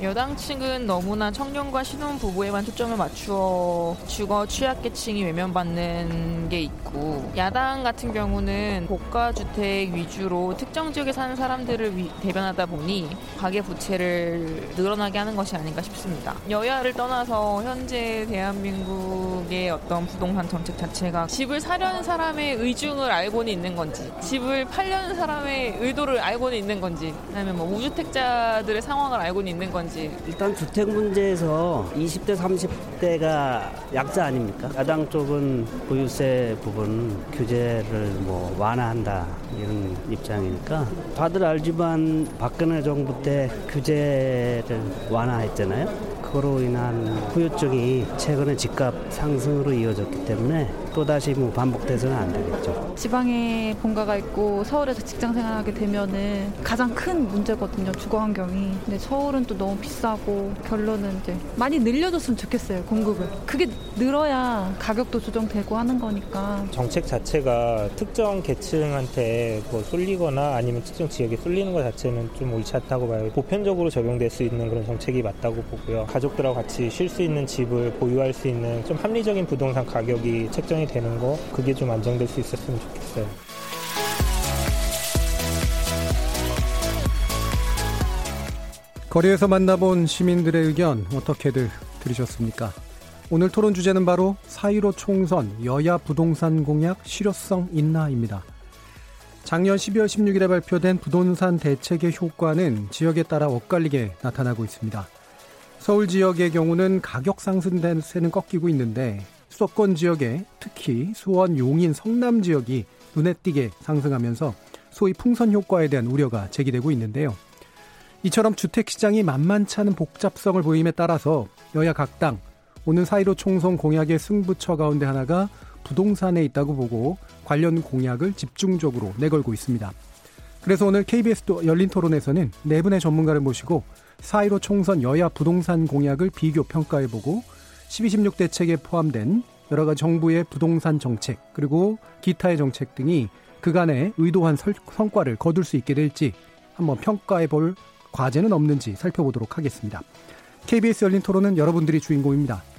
여당 측은 너무나 청년과 신혼 부부에만 초점을 맞추어 주거 취약계층이 외면받는 게 있고 야당 같은 경우는 고가 주택 위주로 특정 지역에 사는 사람들을 위, 대변하다 보니 가계 부채를 늘어나게 하는 것이 아닌가 싶습니다. 여야를 떠나서 현재 대한민국의 어떤 부동산 정책 자체가 집을 사려는 사람의 의중을 알고는 있는 건지 집을 팔려는 사람의 의도를 알고는 있는 건지 아니면 뭐 무주택자들의 상황을 알고는 있는 건지 건지 일단 주택 문제에서 20대 30대가 약자 아닙니까? 야당 쪽은 보유세 부분 규제를 뭐 완화한다 이런 입장이니까 다들 알지만 박근혜 정부 때 규제를 완화했잖아요. 그로 인한 후유증이 최근에 집값 상승으로 이어졌기 때문에 또다시 뭐 반복돼서는 안 되겠죠. 지방에 본가가 있고 서울에서 직장 생활하게 되면은 가장 큰 문제거든요. 주거 환경이. 근데 서울은 또 너무 비싸고 결론은 이제 많이 늘려줬으면 좋겠어요. 공급을. 그게 늘어야 가격도 조정되고 하는 거니까. 정책 자체가 특정 계층한테 뭐 쏠리거나 아니면 특정 지역에 쏠리는 것 자체는 좀 옳지 않다고 봐요. 보편적으로 적용될 수 있는 그런 정책이 맞다고 보고요. 가족들하고 같이 쉴 수 있는 집을 보유할 수 있는 좀 합리적인 부동산 가격이 책정이 되는 거 그게 좀 안정될 수 있었으면 좋겠어요. 거리에서 만나본 시민들의 의견 어떻게들 들으셨습니까? 오늘 토론 주제는 바로 4.15 총선 여야 부동산 공약 실효성 있나입니다. 작년 12월 16일에 발표된 부동산 대책의 효과는 지역에 따라 엇갈리게 나타나고 있습니다. 서울 지역의 경우는 가격 상승세는 꺾이고 있는데 수도권 지역에 특히 수원, 용인, 성남 지역이 눈에 띄게 상승하면서 소위 풍선 효과에 대한 우려가 제기되고 있는데요. 이처럼 주택시장이 만만치 않은 복잡성을 보임에 따라서 여야 각당 오는 4.15 총선 공약의 승부처 가운데 하나가 부동산에 있다고 보고 관련 공약을 집중적으로 내걸고 있습니다. 그래서 오늘 KBS 열린 토론에서는 네 분의 전문가를 모시고 4.15 총선 여야 부동산 공약을 비교 평가해보고 12.16 대책에 포함된 여러 가지 정부의 부동산 정책 그리고 기타의 정책 등이 그간의 의도한 성과를 거둘 수 있게 될지 한번 평가해 볼 과제는 없는지 살펴보도록 하겠습니다. KBS 열린 토론은 여러분들이 주인공입니다.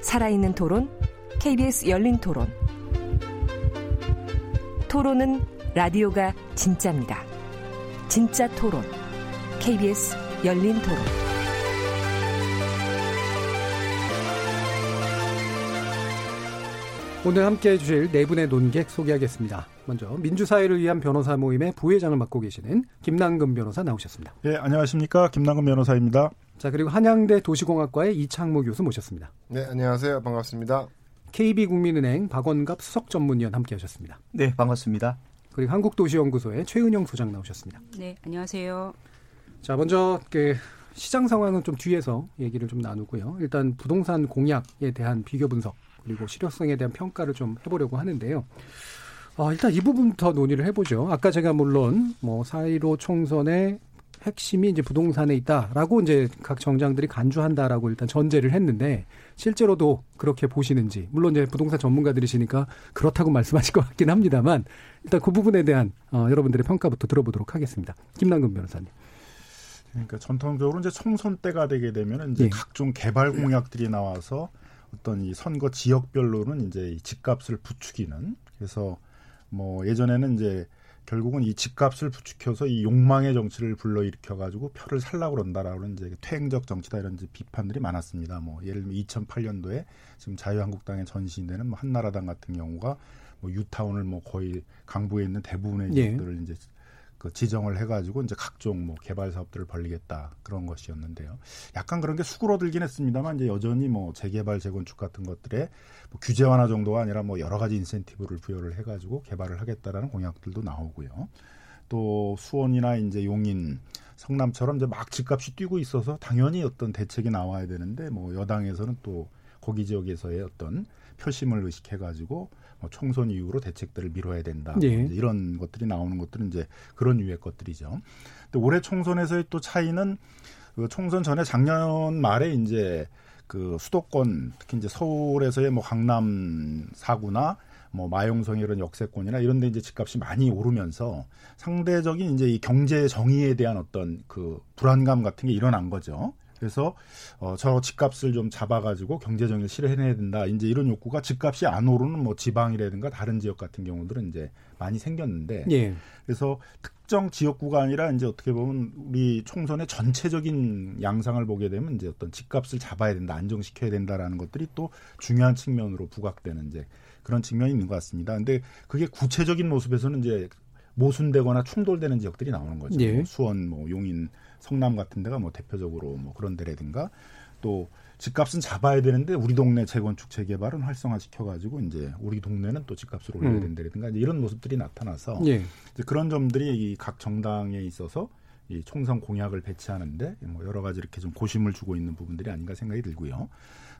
살아있는 토론, KBS 열린 토론. 토론은 라디오가 진짜입니다. 진짜 토론, KBS 열린 토론. 오늘 함께 해주실 네 분의 논객 소개하겠습니다. 먼저 민주사회를 위한 변호사 모임의 부회장을 맡고 계시는 김남근 변호사 나오셨습니다. 예, 안녕하십니까. 김남근 변호사입니다. 자, 그리고 한양대 도시공학과의 이창무 교수 모셨습니다. 네, 안녕하세요. 반갑습니다. KB국민은행 박원갑 수석 전문위원 함께 하셨습니다. 네, 반갑습니다. 그리고 한국도시연구소의 최은영 소장 나오셨습니다. 네, 안녕하세요. 자, 먼저 그 시장 상황은 좀 뒤에서 얘기를 좀 나누고요. 일단 부동산 공약에 대한 비교 분석 그리고 실효성에 대한 평가를 좀 해보려고 하는데요. 어, 일단 이 부분부터 논의를 해보죠. 아까 제가 물론 뭐4.15 총선의 핵심이 이제 부동산에 있다라고 이제 각 정장들이 간주한다라고 일단 전제를 했는데 실제로도 그렇게 보시는지 물론 이제 부동산 전문가들이시니까 그렇다고 말씀하실 것 같긴 합니다만 일단 그 부분에 대한 어, 여러분들의 평가부터 들어보도록 하겠습니다. 김남근 변호사님. 그러니까 전통적으로 이제 총선 때가 되게 되면 이제 예. 각종 개발 공약들이 나와서 어떤 이 선거 지역별로는 이제 이 집값을 부추기는 그래서 뭐 예전에는 이제 결국은 이 집값을 부추겨서 이 욕망의 정치를 불러일으켜 가지고 표를 살라고 그런다라고 이제 퇴행적 정치다 이런 이제 비판들이 많았습니다. 뭐 예를 들면 2008년도에 지금 자유한국당의 전신되는 뭐 한나라당 같은 경우가 뭐 유타운을 뭐 거의 강부에 있는 대부분의 지역들을 예. 이제 그 지정을 해가지고 이제 각종 뭐 개발 사업들을 벌리겠다 그런 것이었는데요. 약간 그런 게 수그러들긴 했습니다만 이제 여전히 뭐 재개발 재건축 같은 것들에 뭐 규제 완화 정도가 아니라 뭐 여러 가지 인센티브를 부여를 해가지고 개발을 하겠다라는 공약들도 나오고요. 또 수원이나 이제 용인, 성남처럼 이제 막 집값이 뛰고 있어서 당연히 어떤 대책이 나와야 되는데 뭐 여당에서는 또 거기 지역에서의 어떤 표심을 의식해가지고 뭐 총선 이후로 대책들을 미뤄야 된다. 예. 이런 것들이 나오는 것들은 이제 그런 유의 것들이죠. 근데 올해 총선에서의 또 차이는 그 총선 전에 작년 말에 이제 그 수도권 특히 이제 서울에서의 뭐 강남 사구나 뭐 마용성의 이런 역세권이나 이런 데 이제 집값이 많이 오르면서 상대적인 이제 이 경제 정의에 대한 어떤 그 불안감 같은 게 일어난 거죠. 그래서 어, 저 집값을 좀 잡아가지고 경제정의를 실현해야 된다. 이제 이런 욕구가 집값이 안 오르는 뭐 지방이라든가 다른 지역 같은 경우들은 이제 많이 생겼는데 예. 그래서 특정 지역구가 아니라 이제 어떻게 보면 우리 총선의 전체적인 양상을 보게 되면 이제 어떤 집값을 잡아야 된다, 안정시켜야 된다라는 것들이 또 중요한 측면으로 부각되는 이제 그런 측면이 있는 것 같습니다. 근데 그게 구체적인 모습에서는 이제 모순되거나 충돌되는 지역들이 나오는 거죠. 예. 수원, 뭐 용인, 성남 같은 데가 뭐 대표적으로 뭐 그런 데라든가 또 집값은 잡아야 되는데 우리 동네 재건축 재개발은 활성화시켜 가지고 이제 우리 동네는 또 집값을 올려야 음. 된다든가 음. 이런 모습들이 나타나서 예. 이제 그런 점들이 이 각 정당에 있어서 이 총선 공약을 배치하는데 뭐 여러 가지 이렇게 좀 고심을 주고 있는 부분들이 아닌가 생각이 들고요.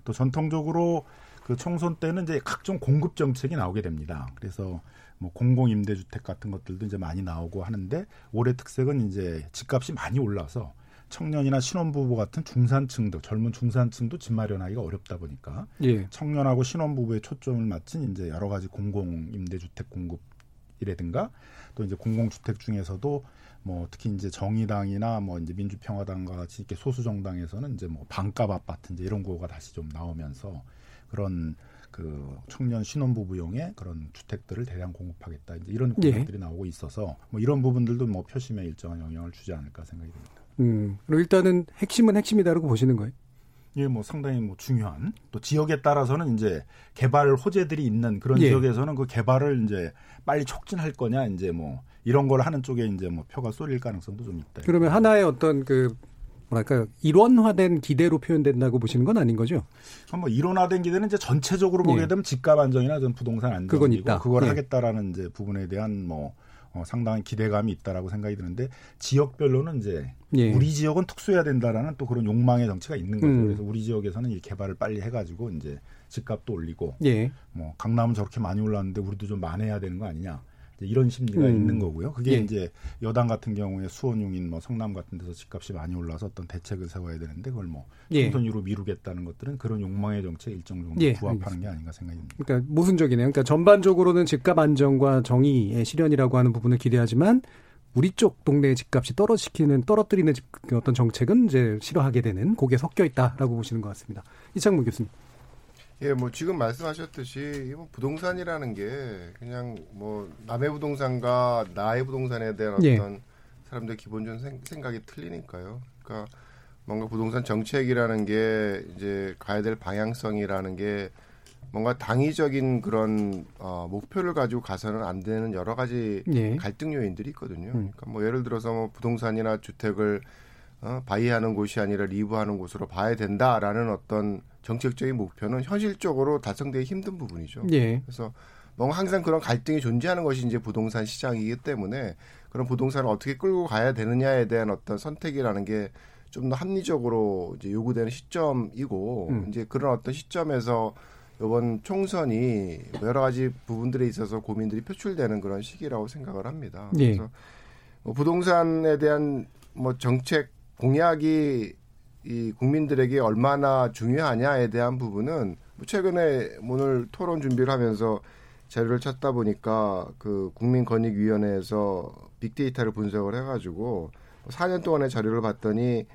또 전통적으로 그 총선 때는 이제 각종 공급 정책이 나오게 됩니다. 그래서 뭐 공공 임대주택 같은 것들도 이제 많이 나오고 하는데 올해 특색은 이제 집값이 많이 올라서 청년이나 신혼부부 같은 중산층도 젊은 중산층도 집 마련하기가 어렵다 보니까 예. 청년하고 신혼부부의 초점을 맞춘 이제 여러 가지 공공 임대주택 공급이라든가 또 이제 공공주택 중에서도 뭐 특히 이제 정의당이나 뭐 이제 민주평화당과 같이 이렇게 소수 정당에서는 이제 뭐 반값 아파트 이제 이런 거가 다시 좀 나오면서 그런 그 청년 신혼부부용의 그런 주택들을 대량 공급하겠다 이제 이런 공약들이 예. 나오고 있어서 뭐 이런 부분들도 뭐 표심에 일정한 영향을 주지 않을까 생각이 듭니다. 음, 그럼 일단은 핵심은 핵심이다라고 보시는 거예요? 예, 뭐 상당히 뭐 중요한 또 지역에 따라서는 이제 개발 호재들이 있는 그런 예. 지역에서는 그 개발을 이제 빨리 촉진할 거냐 이제 뭐 이런 걸 하는 쪽에 이제 뭐 표가 쏠릴 가능성도 좀 있다. 그러면 하나의 어떤 그 뭐랄까요 일원화된 기대로 표현된다고 보시는 건 아닌 거죠? 뭐 일원화된 기대는 이제 전체적으로 보게 예. 되면 집값 안정이나 전 부동산 안정이고 그건 있다. 그걸 예. 하겠다라는 이제 부분에 대한 뭐 어, 상당한 기대감이 있다라고 생각이 드는데 지역별로는 이제 예. 우리 지역은 특수해야 된다라는 또 그런 욕망의 정치가 있는 거죠. 음. 그래서 우리 지역에서는 이 개발을 빨리 해가지고 이제 집값도 올리고 예. 뭐 강남은 저렇게 많이 올랐는데 우리도 좀 만회해야 되는 거 아니냐. 이런 심리가 음. 있는 거고요. 그게 예. 이제 여당 같은 경우에 수원 용인 뭐 성남 같은 데서 집값이 많이 올라서 어떤 대책을 세워야 되는데 그걸 뭐 예. 총선으로 미루겠다는 것들은 그런 욕망의 정책 일정 정도 예. 부합하는. 게 아닌가 생각이 듭니다. 그러니까 모순적이네요. 그러니까 전반적으로는 집값 안정과 정의의 실현이라고 하는 부분을 기대하지만 우리 쪽 동네의 집값이 떨어지키는 떨어뜨리는 집, 그 어떤 정책은 이제 싫어하게 되는 곡에 섞여 있다라고 보시는 것 같습니다. 이창무 교수님. 예, 뭐 지금 말씀하셨듯이 뭐 부동산이라는 게 그냥 뭐 남의 부동산과 나의 부동산에 대한 예. 어떤 예. 사람들 기본적인 생각이 틀리니까요. 그러니까 뭔가 부동산 정책이라는 게 이제 가야 될 방향성이라는 게 뭔가 당위적인 그런 어, 목표를 가지고 가서는 안 되는 여러 가지 예. 갈등 요인들이 있거든요. 음. 그러니까 뭐 예를 들어서 뭐 부동산이나 주택을 어, 바이하는 곳이 아니라 리브하는 곳으로 봐야 된다라는 어떤 정책적인 목표는 현실적으로 달성되기 힘든 부분이죠. 예. 그래서 뭔가 항상 그런 갈등이 존재하는 것이 이제 부동산 시장이기 때문에 그런 부동산을 어떻게 끌고 가야 되느냐에 대한 어떤 선택이라는 게 좀 더 합리적으로 이제 요구되는 시점이고 음. 이제 그런 어떤 시점에서 이번 총선이 여러 가지 부분들에 있어서 고민들이 표출되는 그런 시기라고 생각을 합니다. 예. 그래서 뭐 부동산에 대한 뭐 정책 공약이 이 국민들에게 얼마나 중요하냐에 대한 부분은 뭐 최근에 오늘 토론 준비를 하면서 자료를 찾다 보니까 그 국민권익위원회에서 빅데이터를 분석을 해가지고 4년 동안의 자료를 봤더니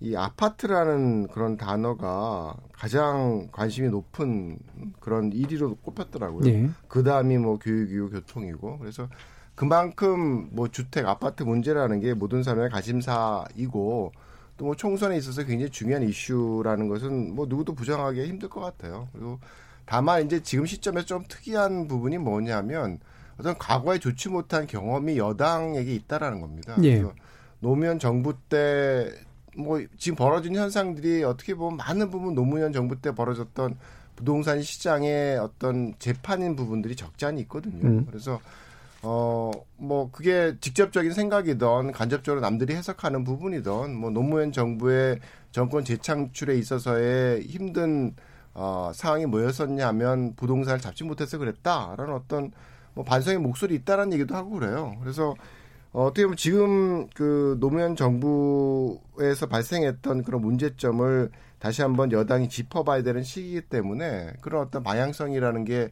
이 아파트라는 그런 단어가 가장 관심이 높은 그런 1위로 꼽혔더라고요. 네. 그 다음이 뭐 교육이고 교통이고 그래서 그만큼 뭐 주택 아파트 문제라는 게 모든 사람의 관심사이고 또 뭐 총선에 있어서 굉장히 중요한 이슈라는 것은 뭐 누구도 부정하기 힘들 것 같아요. 그리고 다만 이제 지금 시점에서 좀 특이한 부분이 뭐냐면 어떤 과거에 좋지 못한 경험이 여당에게 있다라는 겁니다. 예. 그래서 노무현 정부 때 뭐 지금 벌어진 현상들이 어떻게 보면 많은 부분 노무현 정부 때 벌어졌던 부동산 시장의 어떤 재판인 부분들이 적지 않이 있거든요. 음. 그래서 어 뭐 그게 직접적인 생각이던 간접적으로 남들이 해석하는 부분이던 뭐 노무현 정부의 정권 재창출에 있어서의 힘든 어 상황이 뭐였었냐면 부동산을 잡지 못해서 그랬다라는 어떤 뭐 반성의 목소리 있다라는 얘기도 하고 그래요. 그래서 어, 어떻게 보면 지금 그 노무현 정부에서 발생했던 그런 문제점을 다시 한번 여당이 짚어봐야 되는 시기이기 때문에 그런 어떤 방향성이라는 게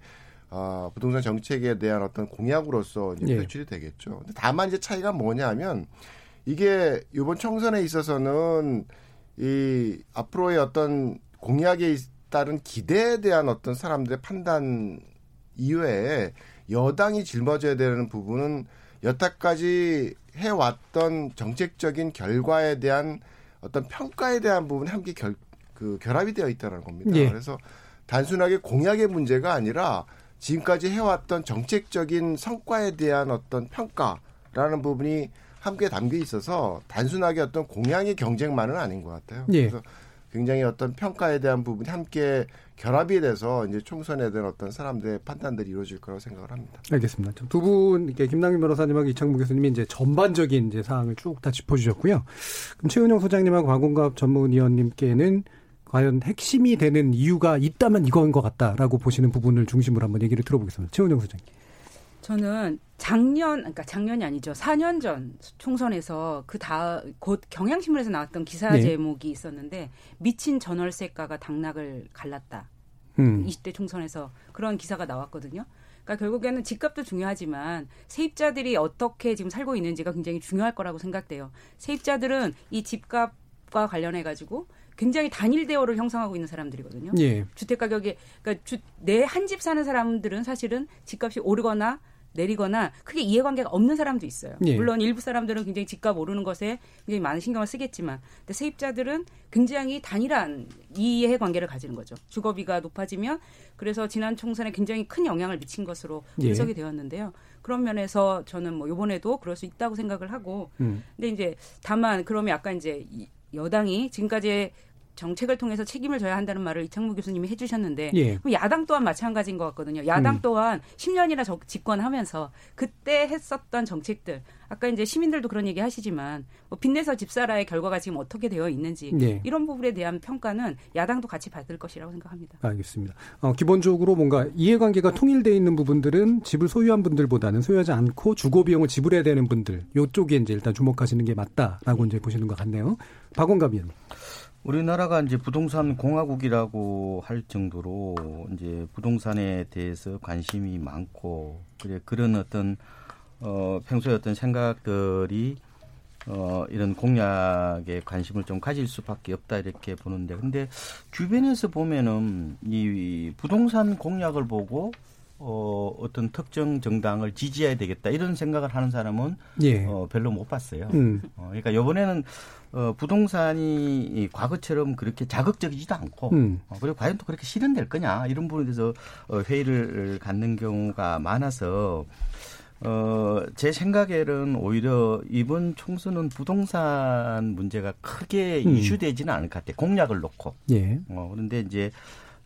어, 부동산 정책에 대한 어떤 공약으로서 이제 예. 표출이 되겠죠. 근데 다만 이제 차이가 뭐냐면 이게 이번 총선에 있어서는 이 앞으로의 어떤 공약에 따른 기대에 대한 어떤 사람들의 판단 이외에 여당이 짊어져야 되는 부분은 여태까지 해왔던 정책적인 결과에 대한 어떤 평가에 대한 부분이 함께 결, 그 결합이 되어 있다는 겁니다. 예. 그래서 단순하게 공약의 문제가 아니라 지금까지 해왔던 정책적인 성과에 대한 어떤 평가라는 부분이 함께 담겨 있어서 단순하게 어떤 공약의 경쟁만은 아닌 것 같아요. 예. 그래서 굉장히 어떤 평가에 대한 부분이 함께 결합이 돼서 이제 총선에 대한 어떤 사람들의 판단들이 이루어질 거라고 생각을 합니다. 알겠습니다. 두 분, 이렇게 김남기 변호사님하고 이창무 교수님이 이제 전반적인 이제 사항을 쭉 다 짚어주셨고요. 그럼 최은영 소장님하고 광공갑 전문위원님께는 과연 핵심이 되는 이유가 있다면 이건 것 같다라고 보시는 부분을 중심으로 한번 얘기를 들어보겠습니다. 최은영 소장님. 저는 작년, 그러니까 작년이 아니죠. 4년 전 총선에서 그 다, 곧 경향신문에서 나왔던 기사 네. 제목이 있었는데, 미친 전월세가가 당락을 갈랐다. 음. 20대 총선에서 그런 기사가 나왔거든요. 그러니까 결국에는 집값도 중요하지만 세입자들이 어떻게 지금 살고 있는지가 굉장히 중요할 거라고 생각돼요. 세입자들은 이 집값과 관련해 가지고 굉장히 단일 대우를 형성하고 있는 사람들이거든요. 예. 주택 가격이 그러니까 내 한 집 사는 사람들은 사실은 집값이 오르거나 내리거나 크게 이해관계가 없는 사람도 있어요. 예. 물론 일부 사람들은 굉장히 집값 오르는 것에 굉장히 많은 신경을 쓰겠지만, 근데 세입자들은 굉장히 단일한 이해관계를 가지는 거죠. 주거비가 높아지면 그래서 지난 총선에 굉장히 큰 영향을 미친 것으로 예. 분석이 되었는데요. 그런 면에서 저는 뭐 이번에도 그럴 수 있다고 생각을 하고, 음. 근데 이제 다만 그러면 약간 이제 이 여당이 지금까지 정책을 통해서 책임을 져야 한다는 말을 이창무 교수님이 해주셨는데 예. 야당 또한 마찬가지인 것 같거든요. 야당 음. 또한 10년이나 적- 집권하면서 그때 했었던 정책들 아까 이제 시민들도 그런 얘기 하시지만 뭐 빚내서 집사라의 결과가 지금 어떻게 되어 있는지 예. 이런 부분에 대한 평가는 야당도 같이 받을 것이라고 생각합니다. 알겠습니다. 어, 기본적으로 뭔가 이해관계가 통일되어 있는 부분들은 집을 소유한 분들보다는 소유하지 않고 주거 비용을 지불해야 되는 분들 요쪽에 이제 일단 주목하시는 게 맞다라고 이제 보시는 것 같네요. 박원갑 위원님. 우리나라가 이제 부동산 공화국이라고 할 정도로 이제 부동산에 대해서 관심이 많고 그래 그런 어떤 어 평소에 어떤 생각들이 어 이런 공약에 관심을 좀 가질 수밖에 없다 이렇게 보는데 근데 주변에서 보면은 이 부동산 공약을 보고 어 어떤 특정 정당을 지지해야 되겠다 이런 생각을 하는 사람은 예. 어 별로 못 봤어요. 음. 어, 그러니까 이번에는 어, 부동산이 이 과거처럼 그렇게 자극적이지도 않고 음. 어, 그리고 과연 또 그렇게 실현될 거냐 이런 부분에 대해서 어, 회의를 갖는 경우가 많아서 어, 제 생각에는 오히려 이번 총선은 부동산 문제가 크게 음. 이슈되지는 않을 것 같아요. 공약을 놓고. 예. 어, 그런데 이제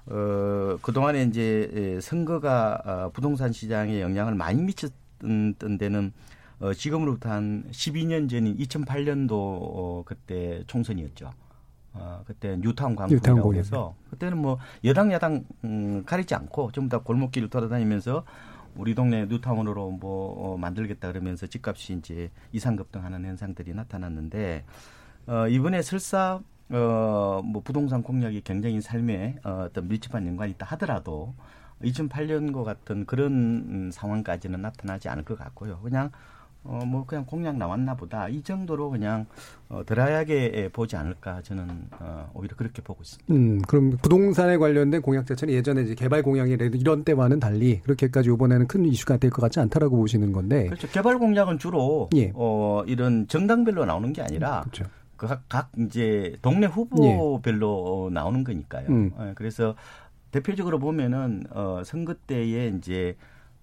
어, 그동안에 이제 에, 선거가 어, 부동산 시장에 영향을 많이 미쳤던 데는 어, 지금으로부터 한 12년 전인 2008년도 어, 그때 총선이었죠. 어, 그때 뉴타운 공약. 해서 그때는 뭐 여당 야당 음, 가리지 않고 전부 다 골목길을 돌아다니면서 우리 동네 뉴타운으로 뭐 어, 만들겠다 그러면서 집값이 이제 이상급등하는 현상들이 나타났는데 어, 이번에 설사 어, 뭐 부동산 공약이 굉장히 삶에 어, 어떤 밀접한 연관이 있다 하더라도 2008년과 같은 그런 음, 상황까지는 나타나지 않을 것 같고요. 그냥 어, 뭐 그냥 공약 나왔나 보다 이 정도로 그냥 어, 드라이하게 보지 않을까 저는 어, 오히려 그렇게 보고 있습니다. 음, 그럼 부동산에 관련된 공약 자체는 예전에 이제 개발 공약이라도 이런 때와는 달리 그렇게까지 이번에는 큰 이슈가 될 것 같지 않다라고 보시는 건데. 그렇죠. 개발 공약은 주로 예. 어, 이런 정당별로 나오는 게 아니라 그렇죠. 각, 각 이제 동네 후보별로 나오는 거니까요. 음. 어, 그래서 대표적으로 보면은 어, 선거 때에 이제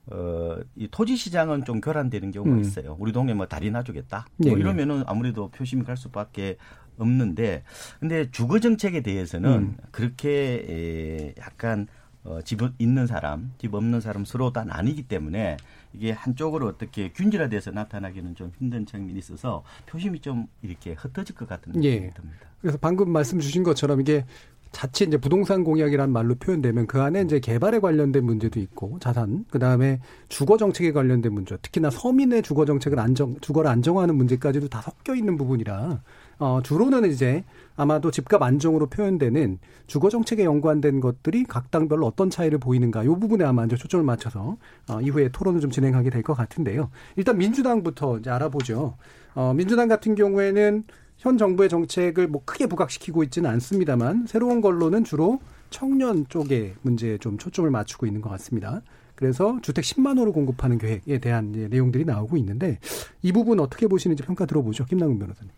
어, 이 토지 시장은 좀 교란되는 경우가 음. 있어요. 우리 동네 뭐 다리 놔주겠다. 뭐 예, 예. 이러면은 아무래도 표심이 갈 수밖에 없는데, 근데 주거 정책에 대해서는 음. 그렇게 에, 약간 어, 집 있는 사람, 집 없는 사람 서로 다 나뉘기 때문에 이게 한쪽으로 어떻게 균질화돼서 나타나기는 좀 힘든 측면이 있어서 표심이 좀 이렇게 흩어질 것 같은 느낌이 예. 듭니다. 그래서 방금 말씀 주신 것처럼 이게 자칫 이제 부동산 공약이란 말로 표현되면 그 안에 이제 개발에 관련된 문제도 있고 자산, 그 다음에 주거 정책에 관련된 문제, 특히나 서민의 주거 정책을 안정, 주거를 안정화하는 문제까지도 다 섞여 있는 부분이라 어, 주로는 이제 아마도 집값 안정으로 표현되는 주거 정책에 연관된 것들이 각 당별로 어떤 차이를 보이는가 이 부분에 아마 이제 초점을 맞춰서 어, 이후에 토론을 좀 진행하게 될 것 같은데요. 일단 민주당부터 이제 알아보죠. 어, 민주당 같은 경우에는 현 정부의 정책을 뭐 크게 부각시키고 있지는 않습니다만 새로운 걸로는 주로 청년 쪽에 문제에 좀 초점을 맞추고 있는 것 같습니다. 그래서 주택 10만 호를 공급하는 계획에 대한 내용들이 나오고 있는데 이 부분 어떻게 보시는지 평가 들어보죠. 김남근 변호사님.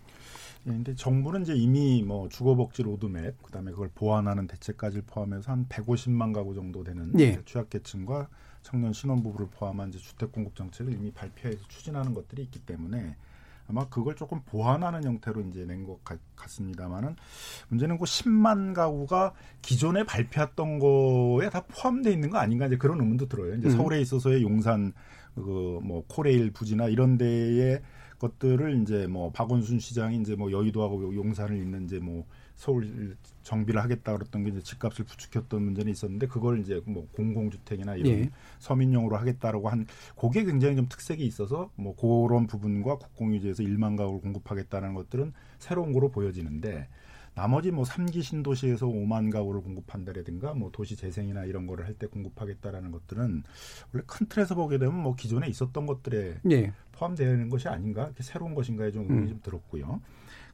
예, 근데 정부는 이제 이미 뭐 주거복지 로드맵, 그다음에 그걸 보완하는 대책까지 포함해서 한 150만 가구 정도 되는 예. 취약계층과 청년 신혼부부를 포함한 이제 주택 공급 정책을 이미 발표해서 추진하는 것들이 있기 때문에 아마 그걸 조금 보완하는 형태로 이제 낸 것 같습니다만은 문제는 그 10만 가구가 기존에 발표했던 거에 다 포함되어 있는 거 아닌가 이제 그런 의문도 들어요. 이제 음. 서울에 있어서의 용산 그 뭐 코레일 부지나 이런 데에 것들을 이제 뭐 박원순 시장이 이제 뭐 여의도하고 용산을 잇는 이제 뭐 서울 정비를 하겠다 그랬던 게 이제 집값을 부추겼던 문제는 있었는데 그걸 이제 뭐 공공주택이나 이런 예. 서민용으로 하겠다라고 한 그게 굉장히 좀 특색이 있어서 뭐 그런 부분과 국공유지에서 1만 가구를 공급하겠다는 것들은 새로운 거로 보여지는데 나머지 뭐 3기 신도시에서 5만 가구를 공급한다라든가 뭐 도시 재생이나 이런 거를 할 때 공급하겠다라는 것들은 원래 큰 틀에서 보게 되면 뭐 기존에 있었던 것들에 예. 포함되는 것이 아닌가 이렇게 새로운 것인가에 좀 의문이 음. 좀 들었고요.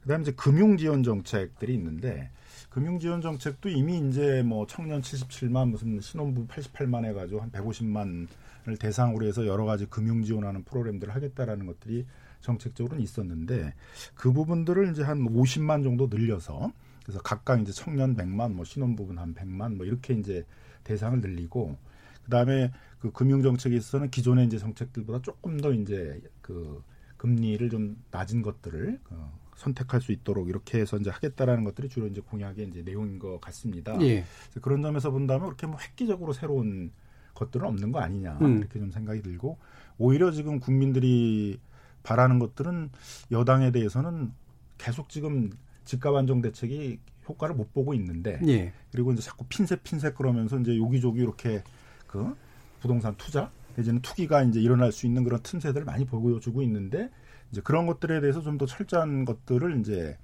그다음에 이제 금융 지원 정책들이 있는데 금융 지원 정책도 이미 이제 뭐 청년 77만 무슨 신혼부 88만 해 가지고 한 150만을 대상으로 해서 여러 가지 금융 지원하는 프로그램들을 하겠다라는 것들이 정책적으로는 있었는데 그 부분들을 이제 한 50만 정도 늘려서 그래서 각각 이제 청년 100만, 뭐 신혼부분 한 100만 뭐 이렇게 이제 대상을 늘리고 그다음에 그 금융 정책에 있어서는 기존의 이제 정책들보다 조금 더 이제 그 금리를 좀 낮은 것들을 어, 선택할 수 있도록 이렇게 해서 이제 하겠다라는 것들이 주로 이제 공약의 이제 내용인 것 같습니다. 예. 그런 점에서 본다면 그렇게 뭐 획기적으로 새로운 것들은 없는 거 아니냐 음. 이렇게 좀 생각이 들고 오히려 지금 국민들이 바라는 것들은 여당에 대해서는 계속 지금 집값 안정 대책이 효과를 못 보고 있는데 예. 그리고 이제 자꾸 핀셋 핀셋 그러면서 이제 여기저기 이렇게 그 부동산 투자 내지는 투기가 이제 일어날 수 있는 그런 틈새들을 많이 보여주고 있는데 이제 그런 것들에 대해서 좀 더 철저한 것들을 이제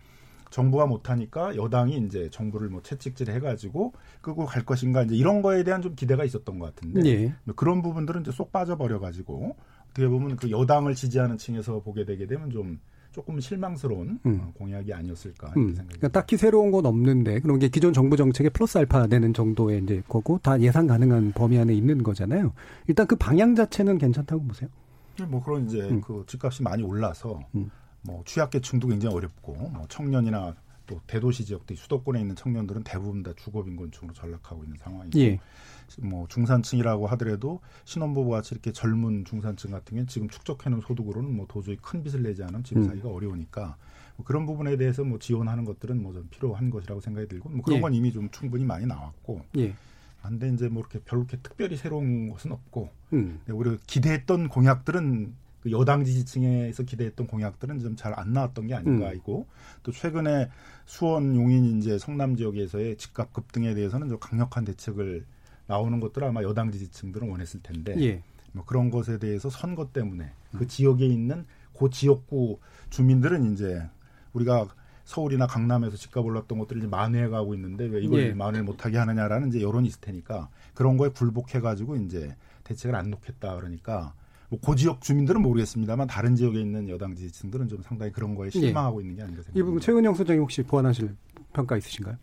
정부가 못하니까 여당이 이제 정부를 뭐 채찍질 해가지고 끄고 갈 것인가 이제 이런 거에 대한 좀 기대가 있었던 것 같은데 예. 그런 부분들은 이제 쏙 빠져버려가지고 어떻게 보면 그 여당을 지지하는 층에서 보게 되게 되면 좀 조금 실망스러운 음. 어, 공약이 아니었을까 음, 생각이 그러니까 딱히 새로운 건 없는데 그런 게 기존 정부 정책에 플러스 알파 되는 정도의 이제 거고 다 예상 가능한 범위 안에 있는 거잖아요. 일단 그 방향 자체는 괜찮다고 보세요. 뭐 그런 이제 음. 그 집값이 많이 올라서 음. 뭐 취약계층도 굉장히 어렵고 뭐 청년이나 또 대도시 지역들 수도권에 있는 청년들은 대부분 다 주거빈곤층으로 전락하고 있는 상황이고 예. 뭐 중산층이라고 하더라도 신혼부부 같이 이렇게 젊은 중산층 같은 경우는 지금 축적해놓은 소득으로는 뭐 도저히 큰 빚을 내지 않으면 집 음. 사기가 어려우니까 뭐 그런 부분에 대해서 뭐 지원하는 것들은 뭐 좀 필요한 것이라고 생각이 들고 뭐 그런 예. 건 이미 좀 충분히 많이 나왔고 예. 안데 이제 뭐 이렇게 별로 이렇게 특별히 새로운 것은 없고 음. 네, 우리가 기대했던 공약들은 그 여당 지지층에서 기대했던 공약들은 좀 잘 안 나왔던 게 아닌가 이고 또 최근에 수원 용인 이제 성남 지역에서의 집값 급등에 대해서는 좀 강력한 대책을 나오는 것들 아마 여당 지지층들은 원했을 텐데 예. 뭐 그런 것에 대해서 선거 때문에 그 지역에 있는 그 지역구 주민들은 이제 우리가 서울이나 강남에서 집값 올랐던 것들을 이제 만회해 가고 있는데 왜 이걸 예. 만회를 못하게 하느냐라는 이제 여론이 있을 테니까 그런 거에 굴복해 가지고 이제 대책을 안 놓겠다 그러니까 뭐그 지역 주민들은 모르겠습니다만 다른 지역에 있는 여당 지지층들은 좀 상당히 그런 거에 실망하고 있는 게 아닌가 이 부분 생각합니다. 최은영 소장님 혹시 보완하실 평가 있으신가요?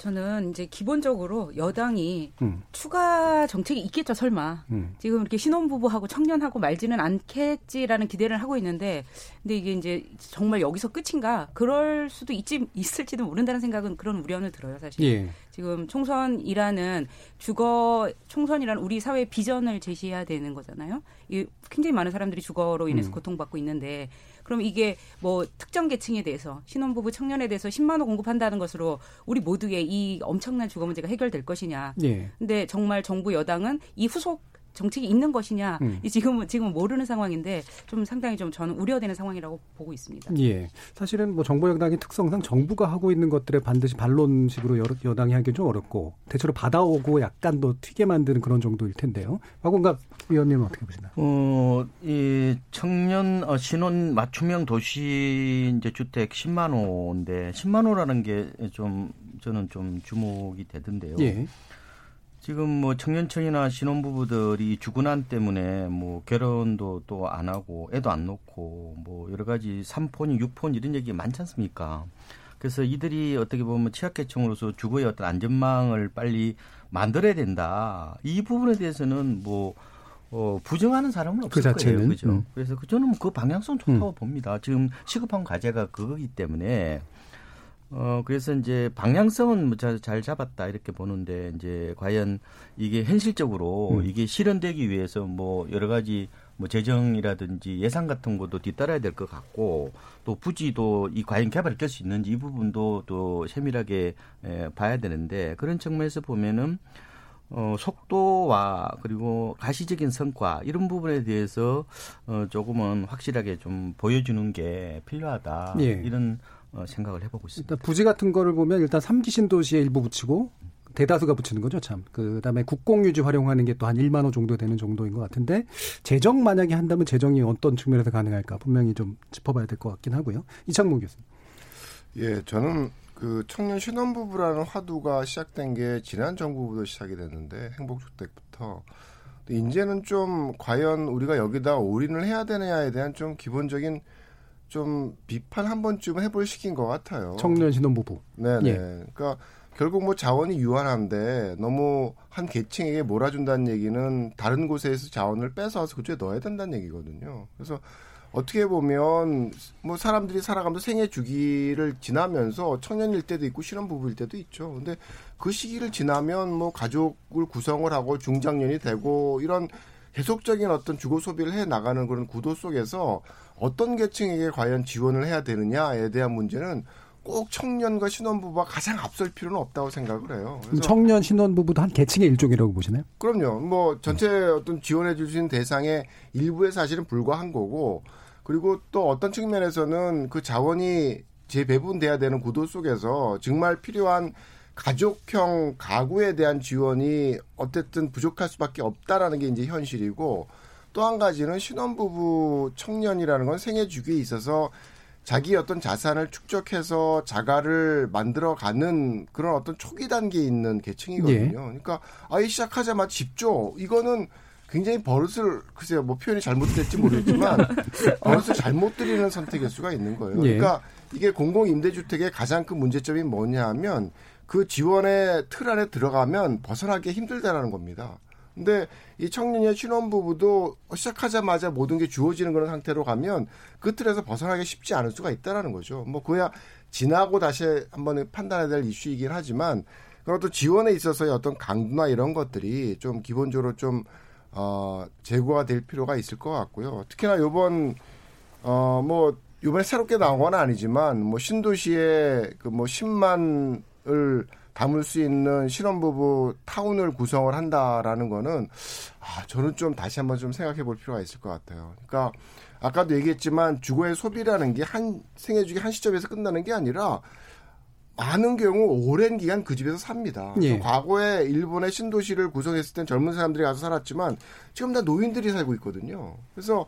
저는 이제 기본적으로 여당이 음. 추가 정책이 있겠죠, 설마. 음. 지금 이렇게 신혼부부하고 청년하고 말지는 않겠지라는 기대를 하고 있는데, 근데 이게 이제 정말 여기서 끝인가? 그럴 수도 있지, 있을지도 모른다는 생각은 그런 우려는 들어요, 사실. 예. 지금 총선이라는 주거, 총선이라는 우리 사회의 비전을 제시해야 되는 거잖아요. 이 굉장히 많은 사람들이 주거로 인해서 음. 고통받고 있는데, 그럼 이게 뭐 특정 계층에 대해서 신혼부부 청년에 대해서 10만 원 공급한다는 것으로 우리 모두의 이 엄청난 주거 문제가 해결될 것이냐. 예. 근데 정말 정부 여당은 이 후속 정책이 있는 것이냐 음. 지금은 지금은 모르는 상황인데 좀 상당히 좀 저는 우려되는 상황이라고 보고 있습니다. 예, 사실은 뭐 정부 여당의 특성상 정부가 하고 있는 것들에 반드시 반론식으로 여, 당이 하기 좀 어렵고 대체로 받아오고 약간 더 튀게 만드는 그런 정도일 텐데요. 박원갑 위원님은 어떻게 보시나요? 어, 이 청년 어, 신혼 맞춤형 도시 이제 주택 10만 호인데 10만 호라는 게 좀 저는 좀 주목이 되던데요. 예. 지금 뭐 청년층이나 신혼부부들이 주군안 때문에 뭐 결혼도 또 안 하고 애도 안 놓고 뭐 여러 가지 삼폰이육폰 이런 얘기 많지 않습니까? 그래서 이들이 어떻게 보면 취약계층으로서 주거의 어떤 안전망을 빨리 만들어야 된다. 이 부분에 대해서는 뭐 어, 부정하는 사람은 없을 그 거예요. 그죠? 음. 그래서 그 저는 그 방향성 좋다고 음. 봅니다. 지금 시급한 과제가 그거기 때문에 어, 그래서 이제 방향성은 뭐 잘, 잘 잡았다 이렇게 보는데 이제 과연 이게 현실적으로 음. 이게 실현되기 위해서 뭐 여러 가지 뭐 재정이라든지 예산 같은 것도 뒤따라야 될 것 같고 또 부지도 이 과연 개발이 될수 있는지 이 부분도 또 세밀하게 에, 봐야 되는데 그런 측면에서 보면은 어, 속도와 그리고 가시적인 성과 이런 부분에 대해서 어, 조금은 확실하게 좀 보여주는 게 필요하다 예. 이런 어, 생각을 해보고 있습니다. 일단 부지 같은 거를 보면 일단 3기 신도시에 일부 붙이고 대다수가 붙이는 거죠, 참. 그 다음에 국공유지 활용하는 게 또 한 1만 호 정도 되는 정도인 것 같은데, 재정 만약에 한다면 재정이 어떤 측면에서 가능할까 분명히 좀 짚어봐야 될 것 같긴 하고요. 이창문 교수님. 예, 저는 그 청년 신혼부부라는 화두가 시작된 게 지난 정부부터 시작이 됐는데, 행복주택부터. 이제는 좀 과연 우리가 여기다 올인을 해야 되느냐에 대한 좀 기본적인 좀 비판 한 번쯤 해볼 시기인 것 같아요. 청년 신혼부부. 네네. 예. 그러니까 결국 뭐 자원이 유한한데 너무 한 계층에게 몰아준다는 얘기는 다른 곳에서 자원을 뺏어서 그쪽에 넣어야 된다는 얘기거든요. 그래서 어떻게 보면 뭐 사람들이 살아가면서 생애 주기를 지나면서 청년일 때도 있고 신혼부부일 때도 있죠. 근데 그 시기를 지나면 뭐 가족을 구성을 하고 중장년이 되고 이런 계속적인 어떤 주거 소비를 해 나가는 그런 구도 속에서 어떤 계층에게 과연 지원을 해야 되느냐에 대한 문제는 꼭 청년과 신혼부부가 가장 앞설 필요는 없다고 생각을 해요. 청년 신혼부부도 한 계층의 일종이라고 보시나요? 그럼요. 뭐 전체 어떤 지원해 주신 대상의 일부에 사실은 불과한 거고 그리고 또 어떤 측면에서는 그 자원이 재배분돼야 되는 구도 속에서 정말 필요한 가족형 가구에 대한 지원이 어쨌든 부족할 수밖에 없다라는 게 이제 현실이고 또 한 가지는 신혼부부 청년이라는 건 생애 주기에 있어서 자기 어떤 자산을 축적해서 자가를 만들어가는 그런 어떤 초기 단계에 있는 계층이거든요. 예. 그러니까 아예 시작하자마자 집죠. 이거는 굉장히 버릇을 글쎄요 뭐 표현이 잘못됐지 모르겠지만 버릇을 잘못 들이는 선택일 수가 있는 거예요. 예. 그러니까 이게 공공 임대주택의 가장 큰 문제점이 뭐냐 하면 그 지원의 틀 안에 들어가면 벗어나기 힘들다라는 겁니다. 근데 이 청년의 신혼부부도 시작하자마자 모든 게 주어지는 그런 상태로 가면 그 틀에서 벗어나기 쉽지 않을 수가 있다라는 거죠. 뭐 그야 지나고 다시 한번 판단해야 될 이슈이긴 하지만 또 지원에 있어서의 어떤 강도나 이런 것들이 좀 기본적으로 좀 어, 제고가 될 필요가 있을 것 같고요. 특히나 요번 어 뭐 요번에 새롭게 나온 건 아니지만 뭐 신도시에 그 뭐 10만 을 담을 수 있는 신혼부부 타운을 구성을 한다라는 거는 아 저는 좀 다시 한번 좀 생각해 볼 필요가 있을 것 같아요. 그러니까 아까도 얘기했지만 주거의 소비라는 게 한 생애 주기 한 시점에서 끝나는 게 아니라 많은 경우 오랜 기간 그 집에서 삽니다. 예. 과거에 일본의 신도시를 구성했을 땐 젊은 사람들이 가서 살았지만 지금 다 노인들이 살고 있거든요. 그래서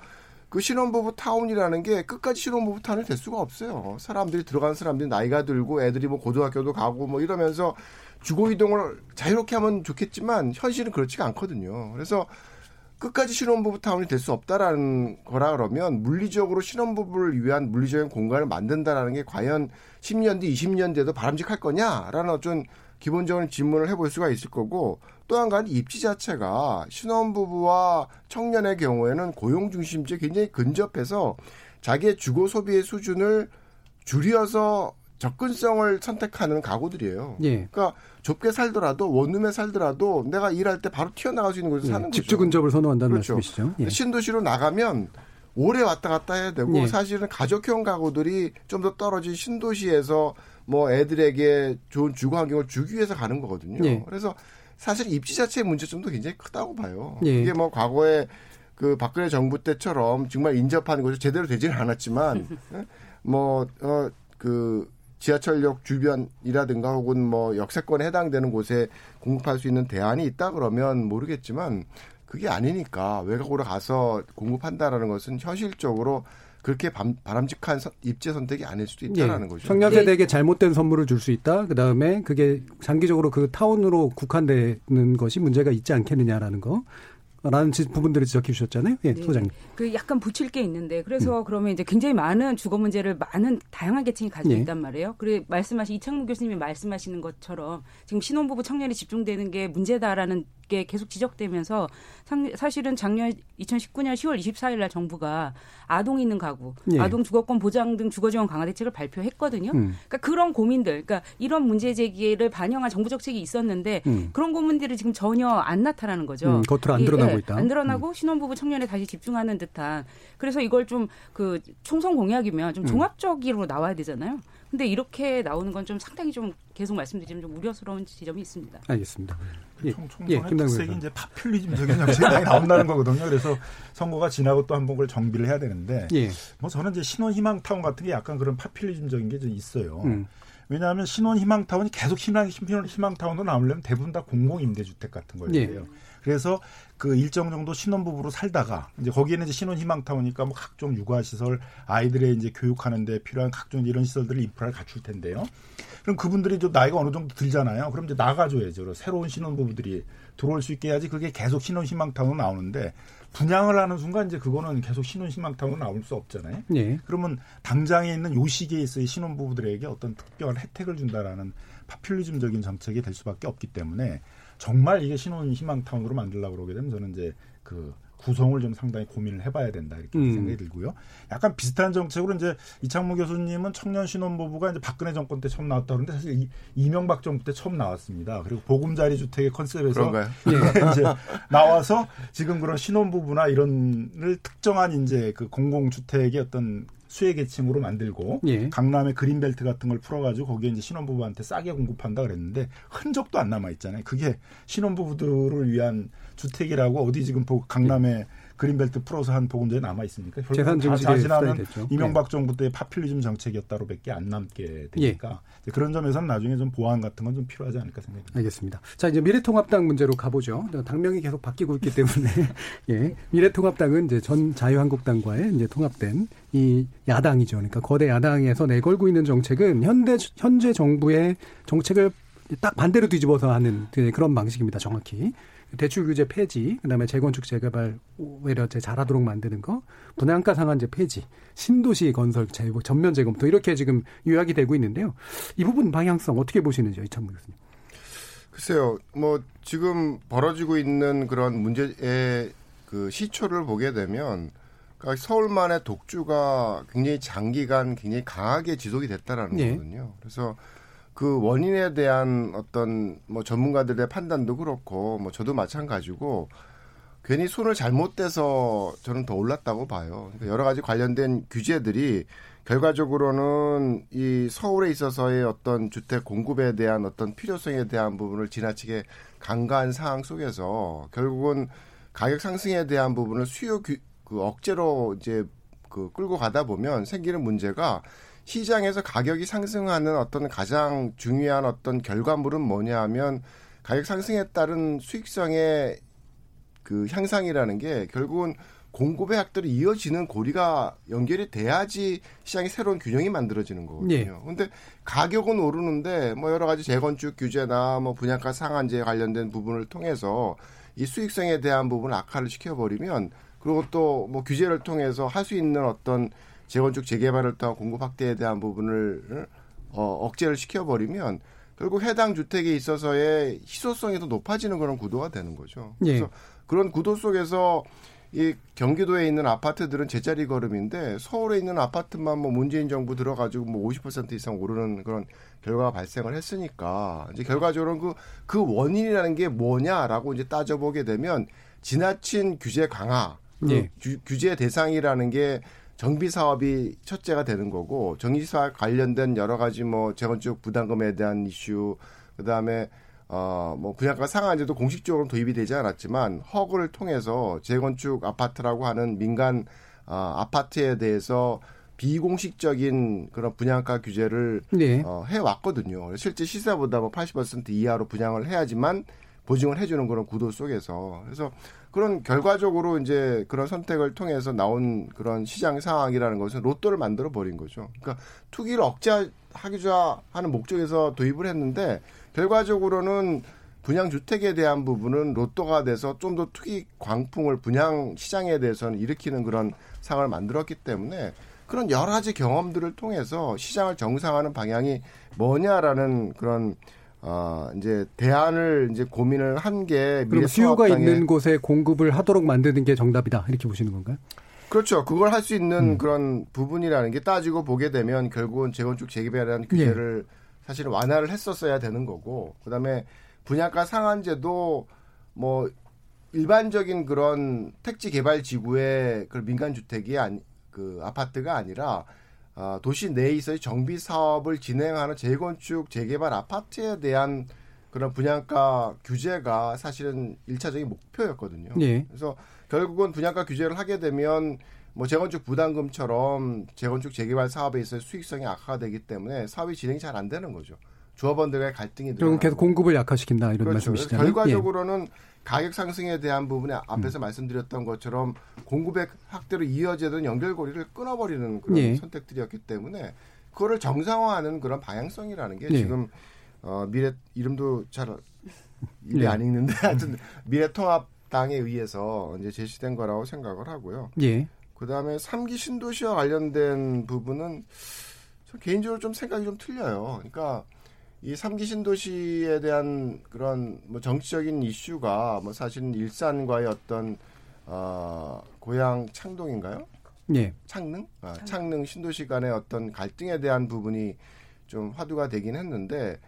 그 신혼부부 타운이라는 게 끝까지 신혼부부 타운이 될 수가 없어요. 사람들이 들어가는 사람들이 나이가 들고 애들이 뭐 고등학교도 가고 뭐 이러면서 주거 이동을 자유롭게 하면 좋겠지만 현실은 그렇지가 않거든요. 그래서 끝까지 신혼부부 타운이 될 수 없다라는 거라 그러면 물리적으로 신혼부부를 위한 물리적인 공간을 만든다라는 게 과연 10년 뒤, 20년 뒤에도 바람직할 거냐라는 어떤 기본적인 질문을 해볼 수가 있을 거고 또 한 가지 입지 자체가 신혼부부와 청년의 경우에는 고용 중심제 굉장히 근접해서 자기의 주거 소비의 수준을 줄여서 접근성을 선택하는 가구들이에요. 예. 그러니까 좁게 살더라도 원룸에 살더라도 내가 일할 때 바로 튀어나갈 수 있는 곳에 예. 사는 거죠. 집주 근접을 선호한다는 그렇죠. 말씀이시죠? 예. 신도시로 나가면 오래 왔다 갔다 해야 되고 예. 사실은 가족형 가구들이 좀 더 떨어진 신도시에서 뭐 애들에게 좋은 주거 환경을 주기 위해서 가는 거거든요. 예. 그래서 사실 입지 자체의 문제점도 굉장히 크다고 봐요. 예. 이게 뭐 과거에 그 박근혜 정부 때처럼 정말 인접한 것이 제대로 되지는 않았지만 뭐, 뭐어그 지하철역 주변이라든가 혹은 뭐 역세권에 해당되는 곳에 공급할 수 있는 대안이 있다 그러면 모르겠지만 그게 아니니까 외곽으로 가서 공급한다라는 것은 현실적으로 그렇게 반- 바람직한 선- 입지 선택이 아닐 수도 있다라는 거죠. 예. 청년 세대에게 잘못된 선물을 줄 수 있다. 그 다음에 그게 장기적으로 그 타운으로 국한되는 것이 문제가 있지 않겠느냐라는 거. 라는 지- 부분들을 지적해 주셨잖아요. 예, 네. 소장님. 그 약간 붙일 게 있는데 그래서 그러면 이제 굉장히 많은 주거 문제를 많은 다양한 계층이 가지고 예. 있단 말이에요. 그래 말씀하신 이창무 교수님이 말씀하시는 것처럼 지금 신혼부부 청년이 집중되는 게 문제다라는 게 계속 지적되면서 상- 사실은 작년 2019년 10월 24일 날 정부가 아동 있는 가구, 예. 아동 주거권 보장 등 주거 지원 강화 대책을 발표했거든요. 음. 그러니까 그런 고민들, 그러니까 이런 문제 제기를 반영한 정부 정책이 있었는데 음. 그런 고민들이 지금 전혀 안 나타나는 거죠. 음, 겉으로 안 이- 드러나고 예, 있다. 음. 안 드러나고 신혼부부 청년에 다시 집중하는 듯한. 그래서 이걸 좀 그 총선 공약이면 음. 좀 종합적으로 나와야 되잖아요. 근데 이렇게 나오는 건 좀 상당히 좀 계속 말씀드리면 좀 우려스러운 지점이 있습니다. 알겠습니다. 예, 총, 예, 김남국 특색이. 이제 파퓰리즘적인 정책이 많이 나온다는 거거든요. 그래서 선거가 지나고 또 한 번 그걸 정비를 해야 되는데 예. 뭐 저는 이제 신혼희망타운 같은 게 약간 그런 파퓰리즘적인 게 좀 있어요. 음. 왜냐하면 신혼희망타운이 계속 희망, 희망타운으로 나오려면 대부분 다 공공임대주택 같은 거예요. 예. 그래서 그 일정 정도 신혼부부로 살다가 이제 거기에는 이제 신혼희망타운이니까 뭐 각종 육아시설, 아이들의 이제 교육하는데 필요한 각종 이런 시설들을 인프라를 갖출 텐데요. 그럼 그분들이 좀 나이가 어느 정도 들잖아요. 그럼 이제 나가줘야죠. 새로운 신혼부부들이 들어올 수 있게 해야지 그게 계속 신혼희망타운으로 나오는데 분양을 하는 순간 이제 그거는 계속 신혼희망타운으로 나올 수 없잖아요. 예. 그러면 당장에 있는 요 시기에 있어의 신혼부부들에게 어떤 특별한 혜택을 준다라는 파퓰리즘적인 정책이 될 수밖에 없기 때문에 정말 이게 신혼 희망타운으로 만들려고 그러게 되면 저는 이제 그 구성을 좀 상당히 고민을 해봐야 된다 이렇게 음. 생각이 들고요. 약간 비슷한 정책으로 이제 이창무 교수님은 청년 신혼부부가 이제 박근혜 정권 때 처음 나왔다 그러는데 사실 이, 이명박 정부 때 처음 나왔습니다. 그리고 보금자리 주택의 컨셉에서 그런가요? 이제 나와서 지금 그런 신혼부부나 이런을 특정한 이제 그 공공주택의 어떤 수혜 계층으로 만들고 예. 강남의 그린벨트 같은 걸 풀어가지고 거기에 이제 신혼부부한테 싸게 공급한다 그랬는데 흔적도 안 남아 있잖아요. 그게 신혼부부들을 위한 주택이라고 어디 지금 보- 강남에 그린벨트 풀어서 한 보금자리 남아 있습니까? 재산 다 증식에 수단이 됐죠. 이명박 정부 때 파퓰리즘 정책이었다로밖에 안 남게 되니까 이제 그런 점에서는 나중에 좀 보완 같은 건 좀 필요하지 않을까 생각합니다. 알겠습니다. 자, 이제 미래통합당 문제로 가보죠. 당명이 계속 바뀌고 있기 때문에, 예. 미래통합당은 이제 전 자유한국당과의 이제 통합된 이 야당이죠. 그러니까 거대 야당에서 내걸고 있는 정책은 현대, 현재 정부의 정책을 딱 반대로 뒤집어서 하는 그런 방식입니다. 정확히. 대출 규제 폐지, 그다음에 재건축 재개발 오히려 제 잘하도록 만드는 거, 분양가 상한제 폐지, 신도시 건설 재 전면 재검토 이렇게 지금 요약이 되고 있는데요. 이 부분 방향성 어떻게 보시는지요, 이창무 교수님? 글쎄요, 뭐 지금 벌어지고 있는 그런 문제의 그 시초를 보게 되면 그러니까 서울만의 독주가 굉장히 장기간 굉장히 강하게 지속이 됐다라는 예. 거거든요. 그래서 그 원인에 대한 어떤 뭐 전문가들의 판단도 그렇고 뭐 저도 마찬가지고 괜히 손을 잘못 대서 저는 더 올랐다고 봐요. 그러니까 여러 가지 관련된 규제들이 결과적으로는 이 서울에 있어서의 어떤 주택 공급에 대한 어떤 필요성에 대한 부분을 지나치게 간과한 상황 속에서 결국은 가격 상승에 대한 부분을 수요 규, 그 억제로 이제 그 끌고 가다 보면 생기는 문제가 시장에서 가격이 상승하는 어떤 가장 중요한 어떤 결과물은 뭐냐 하면 가격 상승에 따른 수익성의 그 향상이라는 게 결국은 공급의 학들이 이어지는 고리가 연결이 돼야지 시장에 새로운 균형이 만들어지는 거거든요. 예. 근데 가격은 오르는데 뭐 여러 가지 재건축 규제나 뭐 분양가 상한제 관련된 부분을 통해서 이 수익성에 대한 부분을 악화를 시켜버리면 그리고 또 뭐 규제를 통해서 할 수 있는 어떤 재건축 재개발을 통한 공급 확대에 대한 부분을 어, 억제를 시켜버리면 결국 해당 주택에 있어서의 희소성이 더 높아지는 그런 구도가 되는 거죠. 예. 그래서 그런 구도 속에서 이 경기도에 있는 아파트들은 제자리 걸음인데 서울에 있는 아파트만 뭐 문재인 정부 들어가지고 뭐 50% 이상 오르는 그런 결과가 발생을 했으니까 이제 결과적으로 그, 그 원인이라는 게 뭐냐라고 이제 따져보게 되면 지나친 규제 강화, 그 예. 규, 규제 대상이라는 게 정비 사업이 첫째가 되는 거고 정비 사업 관련된 여러 가지 뭐 재건축 부담금에 대한 이슈 그다음에 어, 뭐 분양가 상한제도 공식적으로 도입이 되지 않았지만 허구를 통해서 재건축 아파트라고 하는 민간 어, 아파트에 대해서 비공식적인 그런 분양가 규제를 네. 어, 해왔거든요. 실제 시세보다 뭐 80% 이하로 분양을 해야지만 보증을 해주는 그런 구도 속에서 그래서 그런 결과적으로 이제 그런 선택을 통해서 나온 그런 시장 상황이라는 것은 로또를 만들어 버린 거죠. 그러니까 투기를 억제하기자 하는 목적에서 도입을 했는데 결과적으로는 분양 주택에 대한 부분은 로또가 돼서 좀 더 투기 광풍을 분양 시장에 대해서는 일으키는 그런 상황을 만들었기 때문에 그런 여러 가지 경험들을 통해서 시장을 정상화하는 방향이 뭐냐라는 그런 어 이제 대안을 이제 고민을 한게 그럼 수요가 있는 곳에 공급을 하도록 만드는 게 정답이다 이렇게 보시는 건가요? 그렇죠. 그걸 할 수 있는 음. 그런 부분이라는 게 따지고 보게 되면 결국은 재건축 재개발에 대한 규제를 사실은 완화를 했었어야 되는 거고 그다음에 분양가 상한제도 뭐 일반적인 그런 택지 개발 지구의 그 민간 주택이 아니 그 아파트가 아니라 어, 도시 내에 있어의 정비 사업을 진행하는 재건축 재개발 아파트에 대한 그런 분양가 규제가 사실은 일차적인 목표였거든요. 예. 그래서 결국은 분양가 규제를 하게 되면 뭐 재건축 부담금처럼 재건축 재개발 사업에 있어 수익성이 악화가 되기 때문에 사업이 진행이 잘 안 되는 거죠. 조합원들과의 갈등이 결국 계속 공급을 약화시킨다 이런 그렇죠. 말씀이시잖아요. 예. 결과적으로는 가격 상승에 대한 부분에 앞에서 말씀드렸던 것처럼 공급의 확대로 이어지던 연결고리를 끊어버리는 그런 예. 선택들이었기 때문에 그거를 정상화하는 그런 방향성이라는 게 예. 지금 어, 미래 이름도 잘 입에 예. 안 읽는데 하여튼 미래통합당에 의해서 이제 제시된 거라고 생각을 하고요. 예. 그다음에 삼기 신도시와 관련된 부분은 저 개인적으로 좀 생각이 좀 틀려요. 그러니까 이 삼기 신도시에 대한 그런 뭐 정치적인 이슈가 뭐 사실은 일산과의 어떤 어 고향 창동인가요? 예. 창릉? 아, 창릉 신도시 간의 어떤 갈등에 대한 부분이 좀 화두가 되긴 했는데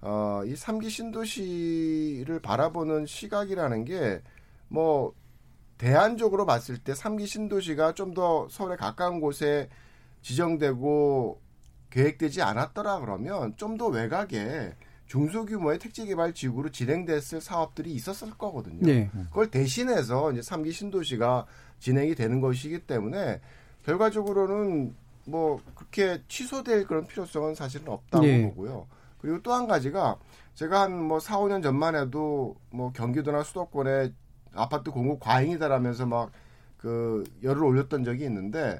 어, 이 삼기 신도시를 바라보는 시각이라는 게 뭐 대안적으로 봤을 때 삼기 신도시가 좀 더 서울에 가까운 곳에 지정되고 계획되지 않았더라 그러면 좀 더 외곽에 중소규모의 택지 개발 지구로 진행됐을 사업들이 있었을 거거든요. 네. 그걸 대신해서 이제 삼기 신도시가 진행이 되는 것이기 때문에 결과적으로는 뭐 그렇게 취소될 그런 필요성은 사실은 없다고 네. 보고요. 그리고 또 한 가지가 제가 한뭐 4, 5년 전만 해도 뭐 경기도나 수도권에 아파트 공급 과잉이다라면서 막 그 열을 올렸던 적이 있는데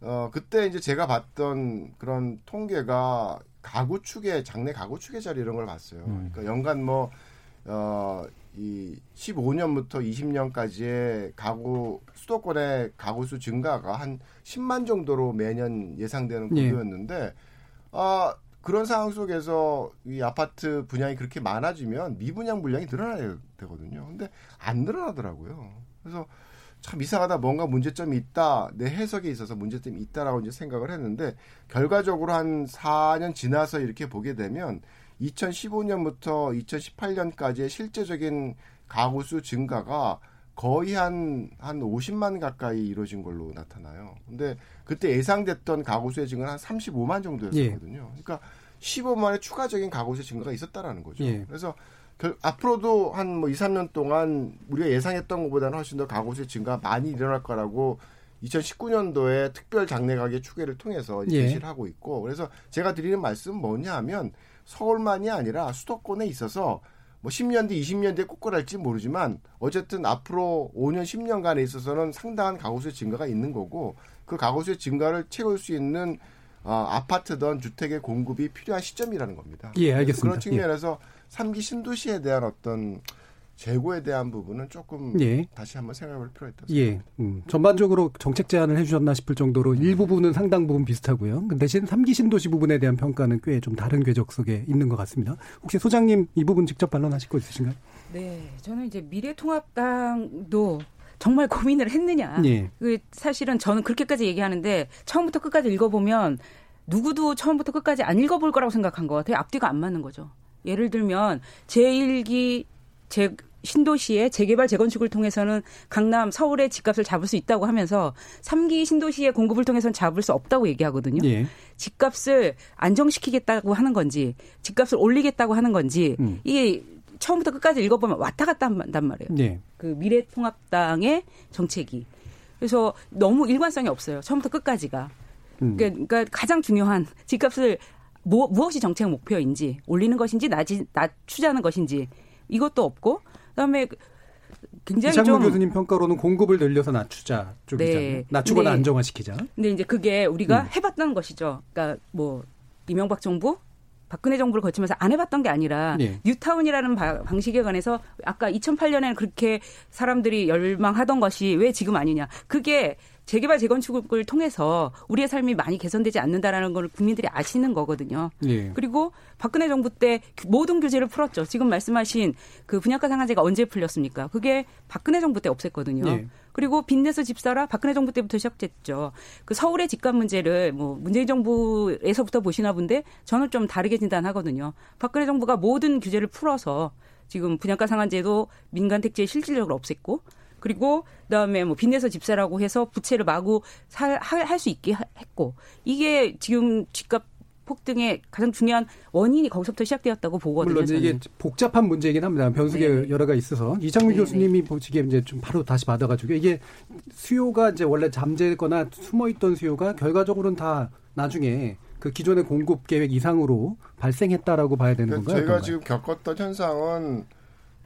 어 그때 이제 제가 봤던 그런 통계가 가구 축의 장내 가구 축의 자리 이런 걸 봤어요. 음. 그러니까 연간 뭐 뭐어이 15년부터 20년까지의 가구 수도권의 가구 수 증가가 한 10만 정도로 매년 예상되는 예. 구조였는데 아 그런 상황 속에서 이 아파트 분양이 그렇게 많아지면 미분양 물량이 늘어나야 되거든요. 근데 안 늘어나더라고요. 그래서 참 이상하다. 뭔가 문제점이 있다. 내 해석에 있어서 문제점이 있다라고 이제 생각을 했는데 결과적으로 한 4년 지나서 이렇게 보게 되면 2015년부터 2018년까지의 실제적인 가구 수 증가가 거의 한, 한 50만 가까이 이루어진 걸로 나타나요. 근데 그때 예상됐던 가구 수의 증가는 한 35만 정도였거든요. 그러니까 15만의 추가적인 가구 수의 증가가 있었다라는 거죠. 예. 그래서 결, 앞으로도 한 뭐 2, 3년 동안 우리가 예상했던 것보다는 훨씬 더 가구 수의 증가가 많이 일어날 거라고 2019년도에 특별 장래 가계 추계를 통해서 예. 제시를 하고 있고 그래서 제가 드리는 말씀은 뭐냐 하면 서울만이 아니라 수도권에 있어서 뭐 10년 뒤, 20년 뒤에 ቁ꾸랄지 모르지만 어쨌든 앞으로 5년, 10년간에 있어서는 상당한 가구수의 증가가 있는 거고 그 가구수의 증가를 채울 수 있는 어, 아파트든 주택의 공급이 필요한 시점이라는 겁니다. 예, 알겠습니다. 그런 측면에서 삼기 신도시에 대한 어떤 재고에 대한 부분은 조금 예. 다시 한번 생각해볼 필요가 있다. 예. 음, 전반적으로 정책 제안을 해주셨나 싶을 정도로 일부분은 상당 부분 비슷하고요. 그 대신 3기 신도시 부분에 대한 평가는 꽤 좀 다른 궤적 속에 있는 것 같습니다. 혹시 소장님 이 부분 직접 반론하실 거 있으신가요? 네. 저는 이제 미래통합당도 정말 고민을 했느냐. 예. 그 사실은 저는 그렇게까지 얘기하는데 처음부터 끝까지 읽어보면 누구도 처음부터 끝까지 안 읽어볼 거라고 생각한 것 같아요. 앞뒤가 안 맞는 거죠. 예를 들면 제1기 제 신도시의 재개발 재건축을 통해서는 강남 서울의 집값을 잡을 수 있다고 하면서 3기 신도시의 공급을 통해서는 잡을 수 없다고 얘기하거든요. 예. 집값을 안정시키겠다고 하는 건지 집값을 올리겠다고 하는 건지 음. 이게 처음부터 끝까지 읽어보면 왔다 갔다 한단 말이에요. 예. 그 미래통합당의 정책이. 그래서 너무 일관성이 없어요. 처음부터 끝까지가. 음. 그러니까, 그러니까 가장 중요한 집값을 뭐, 무엇이 정책 목표인지 올리는 것인지 낮이, 낮추자는 것인지 이것도 없고 그다음에 굉장히 이창무 좀 교수님 평가로는 공급을 늘려서 낮추자 쪽이잖아요. 네. 낮추거나 네. 안정화시키자. 근데 이제 그게 우리가 음. 해봤다는 것이죠. 그러니까 뭐 이명박 정부 박근혜 정부를 거치면서 안 해봤던 게 아니라 네. 뉴타운이라는 바, 방식에 관해서 아까 2008년에는 그렇게 사람들이 열망하던 것이 왜 지금 아니냐. 그게 재개발 재건축을 통해서 우리의 삶이 많이 개선되지 않는다라는 걸 국민들이 아시는 거거든요. 예. 그리고 박근혜 정부 때 모든 규제를 풀었죠. 지금 말씀하신 그 분양가 상한제가 언제 풀렸습니까? 그게 박근혜 정부 때 없앴거든요. 예. 그리고 빚내서 집 사라 박근혜 정부 때부터 시작됐죠. 그 서울의 집값 문제를 뭐 문재인 정부에서부터 보시나 본데 저는 좀 다르게 진단하거든요. 박근혜 정부가 모든 규제를 풀어서 지금 분양가 상한제도 민간 택지에 실질적으로 없앴고 그리고 그다음에 뭐 빚내서 집사라고 해서 부채를 마구 할 수 있게 했고 이게 지금 집값 폭등의 가장 중요한 원인이 거기서부터 시작되었다고 보거든요. 물론 저는. 이게 복잡한 문제이긴 합니다. 변수가 네. 여러 가지 있어서 이창민 네. 교수님이 보시기에 이제 좀 바로 다시 받아가지고 이게 수요가 이제 원래 잠재거나 숨어있던 수요가 결과적으로는 다 나중에 그 기존의 공급 계획 이상으로 발생했다라고 봐야 되는 그러니까 건가요? 제가 지금 겪었던 현상은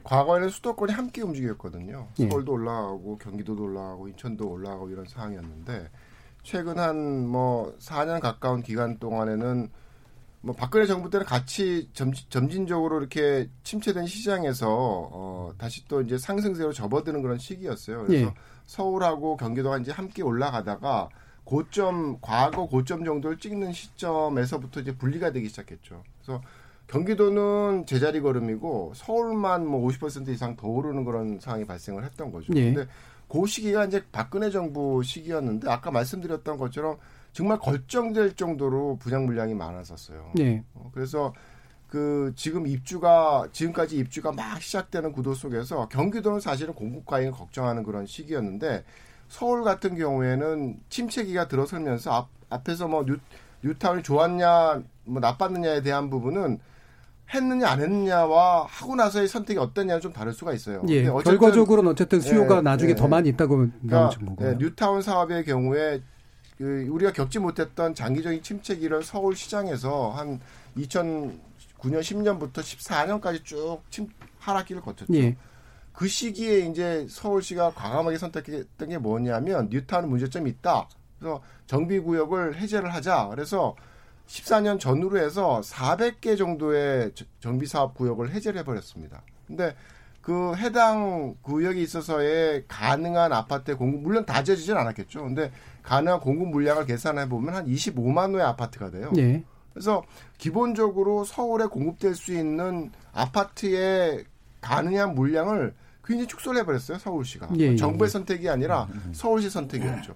과거에는 수도권이 함께 움직였거든요. 예. 서울도 올라가고 경기도도 올라가고 인천도 올라가고 이런 상황이었는데 최근 한 뭐 4년 가까운 기간 동안에는 뭐 박근혜 정부 때는 같이 점, 점진 적으로 이렇게 침체된 시장에서 어 다시 또 이제 상승세로 접어드는 그런 시기였어요. 그래서 예. 서울하고 경기도가 이제 함께 올라가다가 고점 과거 고점 정도를 찍는 시점에서부터 이제 분리가 되기 시작했죠. 그래서 경기도는 제자리 걸음이고 서울만 뭐 50% 이상 더 오르는 그런 상황이 발생을 했던 거죠. 예. 근데 그 시기가 이제 박근혜 정부 시기였는데 아까 말씀드렸던 것처럼 정말 걸정될 정도로 분양 물량이 많았었어요. 예. 어, 그래서 그 지금 입주가 지금까지 입주가 막 시작되는 구도 속에서 경기도는 사실은 공급 과잉을 걱정하는 그런 시기였는데 서울 같은 경우에는 침체기가 들어서면서 앞, 앞에서 뭐 뉴, 뉴타운이 좋았냐 뭐 나빴느냐에 대한 부분은 했느냐 안 했느냐와 하고 나서의 선택이 어떠냐는 좀 다를 수가 있어요. 예, 결과적으로는 어쨌든 수요가 예, 나중에 예, 더 많이 있다고 그러니까, 예, 뉴타운 사업의 경우에 그 우리가 겪지 못했던 장기적인 침체기를 서울 시장에서 한 2009년 10년부터 14년까지 쭉 침, 하락기를 거쳤죠. 예. 그 시기에 이제 서울시가 과감하게 선택했던 게 뭐냐면 뉴타운 문제점이 있다. 그래서 정비 구역을 해제를 하자. 그래서 14년 전후로 해서 400개 정도의 정비 사업 구역을 해제를 해버렸습니다. 근데 그 해당 구역에 있어서의 가능한 아파트의 공급 물론 다 지어지진 않았겠죠. 근데 가능한 공급 물량을 계산해 보면 한 25만 호의 아파트가 돼요. 네. 그래서 기본적으로 서울에 공급될 수 있는 아파트의 가능한 물량을 굉장히 축소를 해버렸어요 서울시가 예, 예, 정부의 예. 선택이 아니라 음, 음, 음. 서울시 선택이었죠.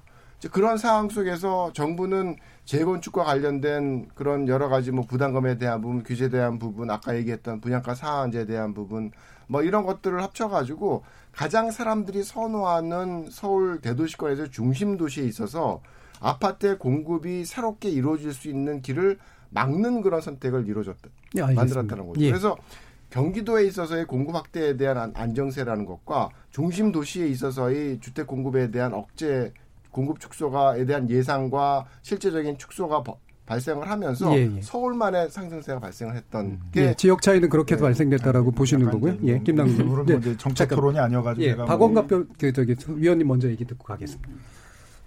그런 상황 속에서 정부는 재건축과 관련된 그런 여러 가지 뭐 부담금에 대한 부분, 규제에 대한 부분, 아까 얘기했던 분양가 상한제에 대한 부분, 뭐 이런 것들을 합쳐가지고 가장 사람들이 선호하는 서울 대도시권에서 중심 도시에 있어서 아파트의 공급이 새롭게 이루어질 수 있는 길을 막는 그런 선택을 이루어졌다, 네, 만들었다는 거죠. 예. 그래서 경기도에 있어서의 공급 확대에 대한 안정세라는 것과 중심 도시에 있어서의 주택 공급에 대한 억제 공급 축소가에 대한 예상과 실제적인 축소가 발생을 하면서 예, 예. 서울만의 상승세가 발생을 했던 음. 게 예, 지역 차이는 그렇게 네. 발생됐다라고 보시는 거고요. 예, 김남준. 네. 정책 토론이 아니어가지고 예, 박원갑 그 저기 위원님 먼저 얘기 듣고 가겠습니다.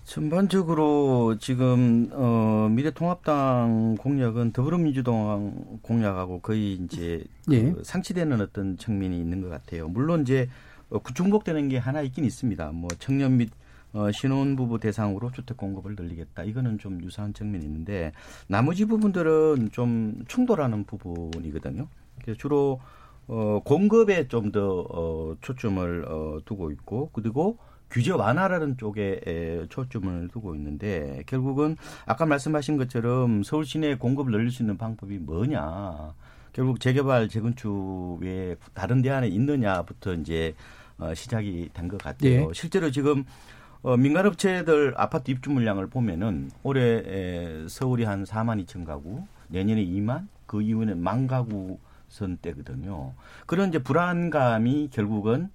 전반적으로 지금 어 미래통합당 공약은 더불어민주당 공약하고 거의 이제 예. 그 상치되는 어떤 측면이 있는 것 같아요. 물론 이제 어, 중복되는 게 하나 있긴 있습니다. 뭐 청년 및 어, 신혼부부 대상으로 주택 공급을 늘리겠다. 이거는 좀 유사한 측면이 있는데 나머지 부분들은 좀 충돌하는 부분이거든요. 그래서 주로 어, 공급에 좀더 어, 초점을 어, 두고 있고 그리고 규제 완화라는 쪽에 초점을 두고 있는데 결국은 아까 말씀하신 것처럼 서울 시내 공급을 늘릴 수 있는 방법이 뭐냐. 결국 재개발 재건축에 다른 대안에 있느냐부터 이제 어, 시작이 된 것 같아요. 예. 실제로 지금 어, 민간업체들 아파트 입주 물량을 보면은 올해 에, 서울이 한 4만 2천 가구, 내년에 2만, 그 이후에는 만 가구 선대거든요. 그런 이제 불안감이 결국은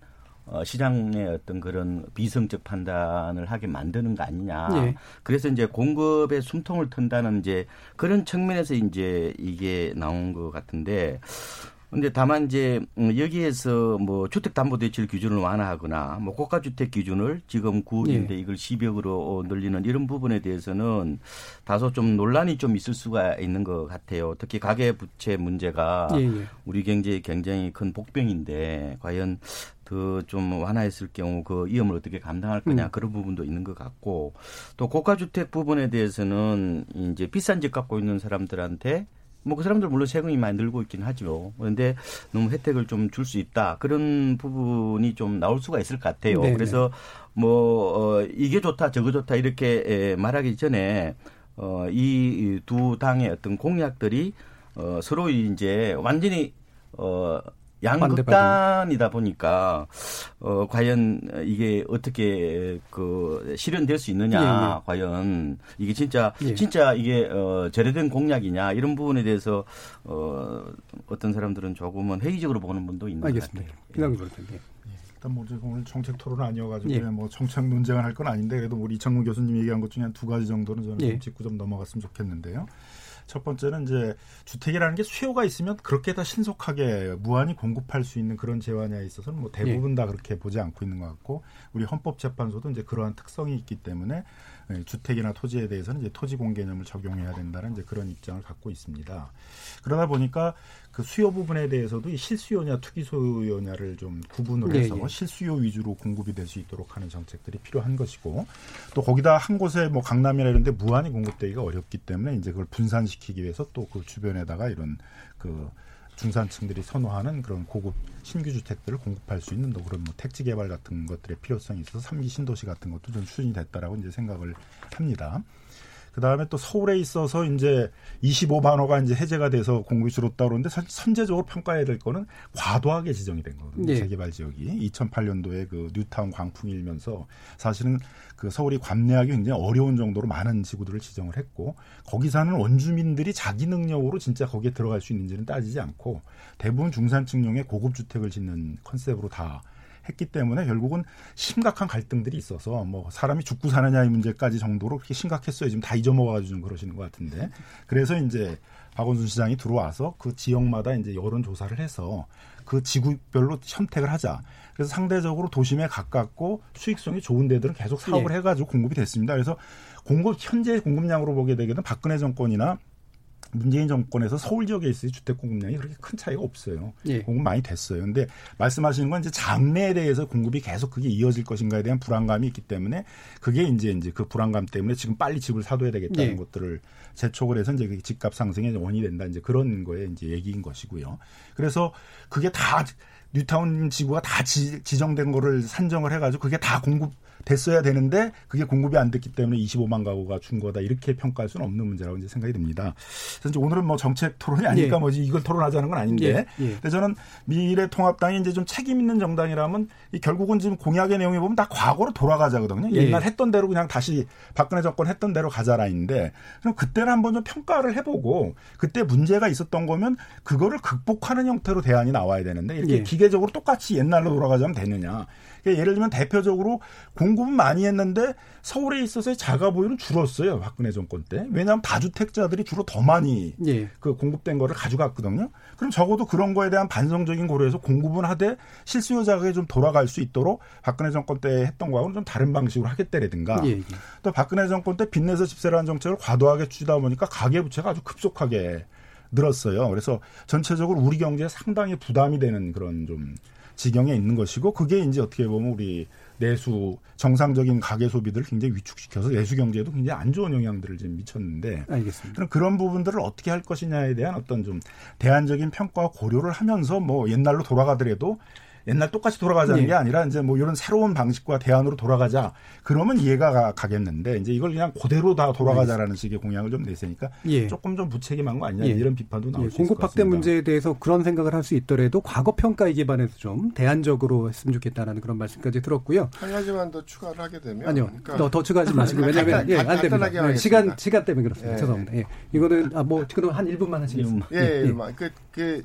어, 시장의 어떤 그런 비성적 판단을 하게 만드는 거 아니냐. 네. 그래서 이제 공급에 숨통을 튼다는 이제 그런 측면에서 이제 이게 나온 것 같은데 근데 다만 이제 음, 여기에서 뭐 주택담보대출 기준을 완화하거나 뭐 고가주택 기준을 지금 9억인데 예. 이걸 10억으로 늘리는 이런 부분에 대해서는 다소 좀 논란이 좀 있을 수가 있는 것 같아요. 특히 가계부채 문제가 예, 예. 우리 경제에 굉장히 큰 복병인데 과연 더좀 완화했을 경우 그 위험을 어떻게 감당할 거냐 음. 그런 부분도 있는 것 같고 또 고가주택 부분에 대해서는 이제 비싼 집 갖고 있는 사람들한테 뭐 그 사람들 물론 세금이 많이 늘고 있긴 하죠. 그런데 너무 혜택을 좀 줄 수 있다. 그런 부분이 좀 나올 수가 있을 것 같아요. 네네. 그래서 뭐, 어, 이게 좋다, 저거 좋다, 이렇게 말하기 전에, 어, 이 두 당의 어떤 공약들이, 어, 서로 이제 완전히, 어, 양극단이다 보니까 어 과연 이게 어떻게 그 실현될 수 있느냐 예, 예. 과연 이게 진짜 예. 진짜 이게 어 제대된 공약이냐 이런 부분에 대해서 어 어떤 사람들은 조금은 회의적으로 보는 분도 있는 알겠습니다. 것 같아요. 그럴 텐데. 일단 뭐 오늘 정책 토론 아니어가지고 예. 뭐 정책 논쟁을 할 건 아닌데 그래도 우리 이창문 교수님 얘기한 것 중에 한 두 가지 정도는 저는 예. 좀 짚고 좀 넘어갔으면 좋겠는데요. 첫 번째는 이제 주택이라는 게 수요가 있으면 그렇게 다 신속하게 무한히 공급할 수 있는 그런 재화냐에 있어서는 뭐 대부분 예. 다 그렇게 보지 않고 있는 것 같고 우리 헌법재판소도 이제 그러한 특성이 있기 때문에 예, 주택이나 토지에 대해서는 이제 토지 공 개념을 적용해야 된다는 이제 그런 입장을 갖고 있습니다. 그러다 보니까 그 수요 부분에 대해서도 이 실수요냐 투기 소요냐를 좀 구분을 네, 해서 네, 네. 실수요 위주로 공급이 될 수 있도록 하는 정책들이 필요한 것이고 또 거기다 한 곳에 뭐 강남이나 이런 데 무한히 공급되기가 어렵기 때문에 이제 그걸 분산시키기 위해서 또 그 주변에다가 이런 그 중산층들이 선호하는 그런 고급 신규 주택들을 공급할 수 있는 또 그런 뭐 택지 개발 같은 것들의 필요성이 있어서 삼기 신도시 같은 것도 좀 추진이 됐다라고 이제 생각을 합니다. 그 다음에 또 서울에 있어서 이제 25만 호가 이제 해제가 돼서 공급이 줄었다 그러는데 선제적으로 평가해야 될 거는 과도하게 지정이 된 거거든요. 네. 재개발 지역이 2008년도에 그 뉴타운 광풍이 일면서 사실은 그 서울이 관내하기 굉장히 어려운 정도로 많은 지구들을 지정을 했고 거기 사는 원주민들이 자기 능력으로 진짜 거기에 들어갈 수 있는지는 따지지 않고 대부분 중산층용의 고급 주택을 짓는 컨셉으로 다 했기 때문에 결국은 심각한 갈등들이 있어서 뭐 사람이 죽고 사느냐의 문제까지 정도로 그렇게 심각했어요. 지금 다 잊어먹어가지고 좀 그러시는 것 같은데. 그래서 이제 박원순 시장이 들어와서 그 지역마다 이제 여론 조사를 해서 그 지구별로 선택을 하자. 그래서 상대적으로 도심에 가깝고 수익성이 좋은 데들은 계속 사업을 네. 해가지고 공급이 됐습니다. 그래서 공급 현재 공급량으로 보게 되게는 박근혜 정권이나 문재인 정권에서 서울 지역에 있을 주택 공급량이 그렇게 큰 차이가 없어요. 예. 공급 많이 됐어요. 근데 말씀하시는 건 이제 장래에 대해서 공급이 계속 그게 이어질 것인가에 대한 불안감이 있기 때문에 그게 이제 이제 그 불안감 때문에 지금 빨리 집을 사둬야 되겠다는 예. 것들을 재촉을 해서 이제 그 집값 상승의 원인이 된다. 이제 그런 거에 이제 얘기인 것이고요. 그래서 그게 다 뉴타운 지구가 다 지, 정된 거를 산정을 해가지고 그게 다 공급 됐어야 되는데 그게 공급이 안 됐기 때문에 25만 가구가 준 거다 이렇게 평가할 수는 없는 문제라고 이제 생각이 듭니다. 그래서 오늘은 뭐 정책 토론이 아니니까 예. 뭐지 이걸 토론하자는 건 아닌데, 예. 예. 근데 저는 미래통합당이 이제 좀 책임 있는 정당이라면 이 결국은 지금 공약의 내용에 보면 다 과거로 돌아가자거든요. 예. 옛날 했던 대로 그냥 다시 박근혜 정권 했던 대로 가자라인데 그럼 그때는 한번 좀 평가를 해보고 그때 문제가 있었던 거면 그거를 극복하는 형태로 대안이 나와야 되는데 이렇게 예. 기계 기계적으로 똑같이 옛날로 돌아가자면 되느냐. 그러니까 예를 들면 대표적으로 공급은 많이 했는데 서울에 있어서의 자가 보유는 줄었어요. 박근혜 정권 때. 왜냐하면 다주택자들이 주로 더 많이 예. 그 공급된 거를 가져갔거든요. 그럼 적어도 그런 거에 대한 반성적인 고려에서 공급은 하되 실수요 자금이 좀 돌아갈 수 있도록 박근혜 정권 때 했던 거하고는 좀 다른 방식으로 하겠다라든가 예, 예. 또 박근혜 정권 때 빚내서 집세라는 정책을 과도하게 추지다 보니까 가계부채가 아주 급속하게 늘었어요. 그래서 전체적으로 우리 경제에 상당히 부담이 되는 그런 좀 지경에 있는 것이고 그게 이제 어떻게 보면 우리 내수 정상적인 가계 소비들을 굉장히 위축시켜서 내수 경제에도 굉장히 안 좋은 영향들을 지금 미쳤는데 알겠습니다. 그럼 그런 부분들을 어떻게 할 것이냐에 대한 어떤 좀 대안적인 평가와 고려를 하면서 뭐 옛날로 돌아가더라도 옛날 똑같이 돌아가자는 네. 게 아니라 이제 뭐 이런 새로운 방식과 대안으로 돌아가자. 그러면 이해가 가 겠는데 이제 이걸 그냥 그대로 다 돌아가자라는 네. 식의 공약을 좀 내세니까 예. 조금 좀 무책임한 거 아니냐 예. 이런 비판도 나올 예. 수 공급 확대 문제에 대해서 그런 생각을 할 수 있더라도 과거 평가에 기반해서 좀 대안적으로 했으면 좋겠다라는 그런 말씀까지 들었고요. 한 가지만 더 추가를 하게 되면 아니요. 그러니까 더, 더 추가하지 마시고 왜냐하면 예, 안 됩니다. 네, 시간 시간 때문에 그렇습니다. 예. 죄송합니다. 예. 이거는 아 뭐 그럼 한 1분만 하시겠습니다. 예, 예, 예. 그, 그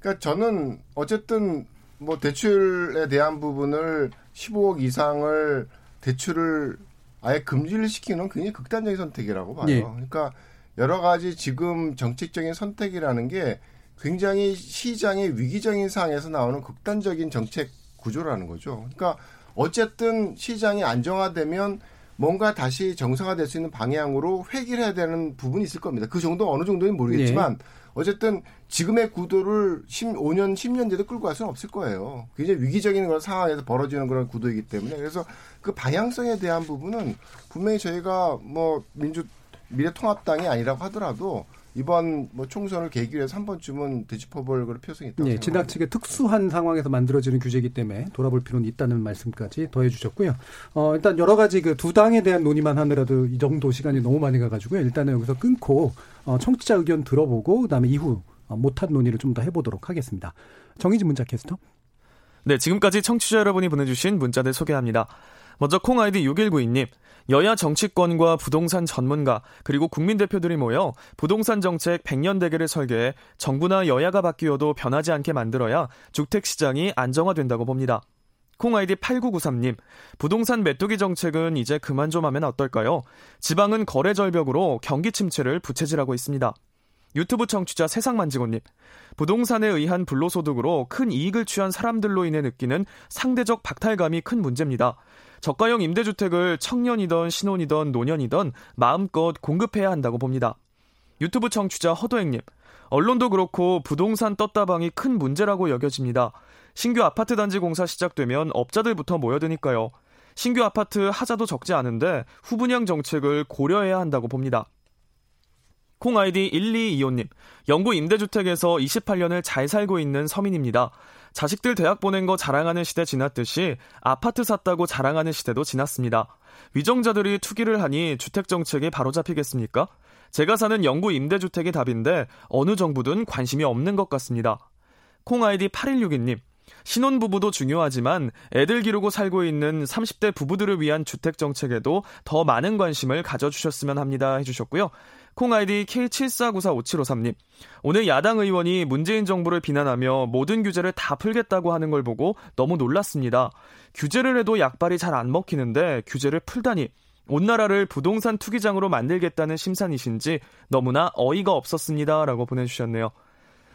그러니까 저는 어쨌든 뭐 대출에 대한 부분을 15억 이상을 대출을 아예 금지를 시키는 굉장히 극단적인 선택이라고 봐요. 예. 그러니까 여러 가지 지금 정책적인 선택이라는 게 굉장히 시장의 위기적인 상황에서 나오는 극단적인 정책 구조라는 거죠. 그러니까 어쨌든 시장이 안정화되면 뭔가 다시 정상화될 수 있는 방향으로 회귀를 해야 되는 부분이 있을 겁니다. 그 정도 어느 정도는 모르겠지만 예. 어쨌든 지금의 구도를 15년, 10년 뒤도 끌고 갈 수는 없을 거예요. 굉장히 위기적인 그런 상황에서 벌어지는 그런 구도이기 때문에 그래서 그 방향성에 대한 부분은 분명히 저희가 뭐 민주 미래통합당이 아니라고 하더라도 이번 뭐 총선을 계기로 해서 한 번쯤은 대지법을 그 표성이 있다고 네, 지나치게 특수한 상황에서 만들어지는 규제이기 때문에 돌아볼 필요는 있다는 말씀까지 더해 주셨고요. 어, 일단 여러 가지 그 두 당에 대한 논의만 하느라도 이 정도 시간이 너무 많이 가가지고요. 일단은 여기서 끊고 어, 청취자 의견 들어보고 그다음에 이후 어, 못한 논의를 좀 더 해보도록 하겠습니다. 정희진 문자 캐스터. 네, 지금까지 청취자 여러분이 보내주신 문자들 소개합니다. 먼저 콩 아이디 6192님. 여야 정치권과 부동산 전문가 그리고 국민 대표들이 모여 부동산 정책 100년 대계를 설계해 정부나 여야가 바뀌어도 변하지 않게 만들어야 주택 시장이 안정화된다고 봅니다. 콩 아이디 8993님, 부동산 메뚜기 정책은 이제 그만 좀 하면 어떨까요? 지방은 거래 절벽으로 경기 침체를 부채질하고 있습니다. 유튜브 청취자 세상만지고님, 부동산에 의한 불로소득으로 큰 이익을 취한 사람들로 인해 느끼는 상대적 박탈감이 큰 문제입니다. 저가형 임대주택을 청년이던 신혼이던 노년이던 마음껏 공급해야 한다고 봅니다. 유튜브 청취자 허도행님, 언론도 그렇고 부동산 떴다방이 큰 문제라고 여겨집니다. 신규 아파트 단지 공사 시작되면 업자들부터 모여드니까요. 신규 아파트 하자도 적지 않은데 후분양 정책을 고려해야 한다고 봅니다. 콩 아이디 1225님, 영구 임대주택에서 28년을 잘 살고 있는 서민입니다. 자식들 대학 보낸 거 자랑하는 시대 지났듯이 아파트 샀다고 자랑하는 시대도 지났습니다. 위정자들이 투기를 하니 주택 정책이 바로잡히겠습니까? 제가 사는 영구 임대주택이 답인데 어느 정부든 관심이 없는 것 같습니다. 콩 아이디 8162님, 신혼부부도 중요하지만 애들 기르고 살고 있는 30대 부부들을 위한 주택 정책에도 더 많은 관심을 가져주셨으면 합니다. 해주셨고요. 콩 아이디 K74945753님. 오늘 야당 의원이 문재인 정부를 비난하며 모든 규제를 다 풀겠다고 하는 걸 보고 너무 놀랐습니다. 규제를 해도 약발이 잘 안 먹히는데 규제를 풀다니. 온 나라를 부동산 투기장으로 만들겠다는 심산이신지 너무나 어이가 없었습니다. 라고 보내주셨네요.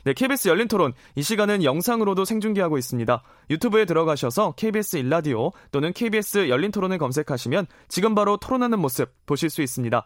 네, KBS 열린 토론. 이 시간은 영상으로도 생중계하고 있습니다. 유튜브에 들어가셔서 KBS 일라디오 또는 KBS 열린 토론을 검색하시면 지금 바로 토론하는 모습 보실 수 있습니다.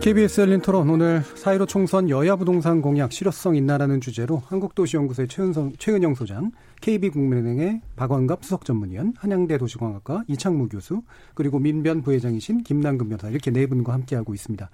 KBS 열린 토론 오늘 사이로 총선 여야 부동산 공약 실효성 있나라는 주제로 한국도시연구소의 최은성, 최은영 소장, KB국민은행의 박원갑 수석 전문위원, 한양대 도시공학과 이창무 교수, 그리고 민변 부회장이신 김남근 변호사 이렇게 네 분과 함께하고 있습니다.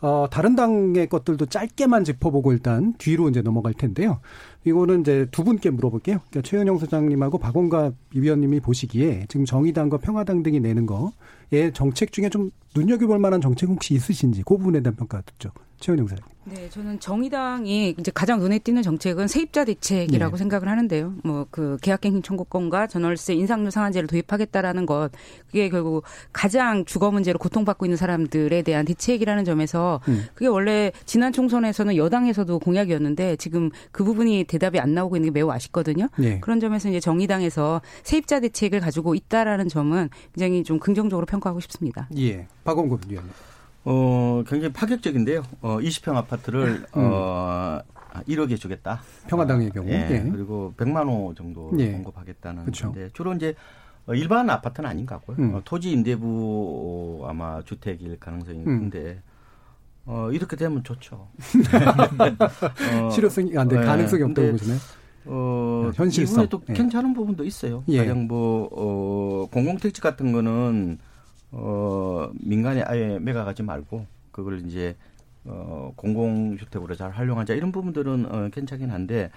어, 다른 당의 것들도 짧게만 짚어보고 일단 뒤로 이제 넘어갈 텐데요. 이거는 이제 두 분께 물어볼게요. 그러니까 최은영 소장님하고 박원갑 위원님이 보시기에 지금 정의당과 평화당 등이 내는 거에 정책 중에 좀 눈여겨볼 만한 정책 혹시 있으신지 그 부분에 대한 평가 듣죠. 최은영 사장님. 네, 저는 정의당이 이제 가장 눈에 띄는 정책은 세입자 대책이라고 네. 생각을 하는데요. 뭐 그 계약갱신 청구권과 전월세 인상률 상한제를 도입하겠다라는 것 그게 결국 가장 주거 문제로 고통받고 있는 사람들에 대한 대책이라는 점에서 음. 그게 원래 지난 총선에서는 여당에서도 공약이었는데 지금 그 부분이 대답이 안 나오고 있는 게 매우 아쉽거든요. 네. 그런 점에서 이제 정의당에서 세입자 대책을 가지고 있다라는 점은 굉장히 좀 긍정적으로 평가하고 싶습니다. 예. 박원갑 위원님. 어, 굉장히 파격적인데요. 어, 20평 아파트를 어 1억에 주겠다. 평화당의 아, 경우. 예. 예. 그리고 100만 호 정도 예. 공급하겠다는 그쵸. 건데 주로 이제 어, 일반 아파트는 아닌 것 같고요. 음. 어, 토지 임대부 어, 아마 주택일 가능성이 음. 큰데 어, 이렇게 되면 좋죠. 어, 실효성이 안 돼, 예. 가능성이 없다고 보시나요? 어, 현실성. 이번에도 예. 괜찮은 부분도 있어요. 예. 가령 뭐, 어, 공공택지 같은 거는, 어, 민간에 아예 매각하지 말고, 그걸 이제, 어, 공공주택으로 잘 활용하자. 이런 부분들은, 어, 괜찮긴 한데,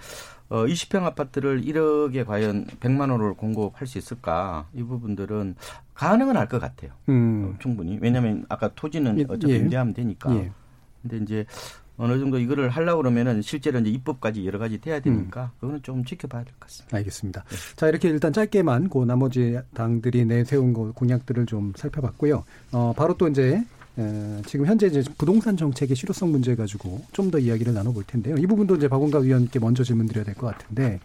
어, 20평 아파트를 1억에 과연 100만 원을 공급할 수 있을까? 이 부분들은 가능은 할 것 같아요. 음. 어, 충분히. 왜냐하면 아까 토지는 예, 어차피 예. 임대하면 되니까. 예. 근데 이제 어느 정도 이거를 하려고 그러면은 실제로 이제 입법까지 여러 가지 돼야 되니까 그거는 좀 지켜봐야 될 것 같습니다. 알겠습니다. 자, 이렇게 일단 짧게만 그 나머지 당들이 내세운 거 공약들을 좀 살펴봤고요. 어, 바로 또 이제 에, 지금 현재 이제 부동산 정책의 실효성 문제 가지고 좀 더 이야기를 나눠볼 텐데요. 이 부분도 이제 박원갑 위원께 먼저 질문드려야 될 것 같은데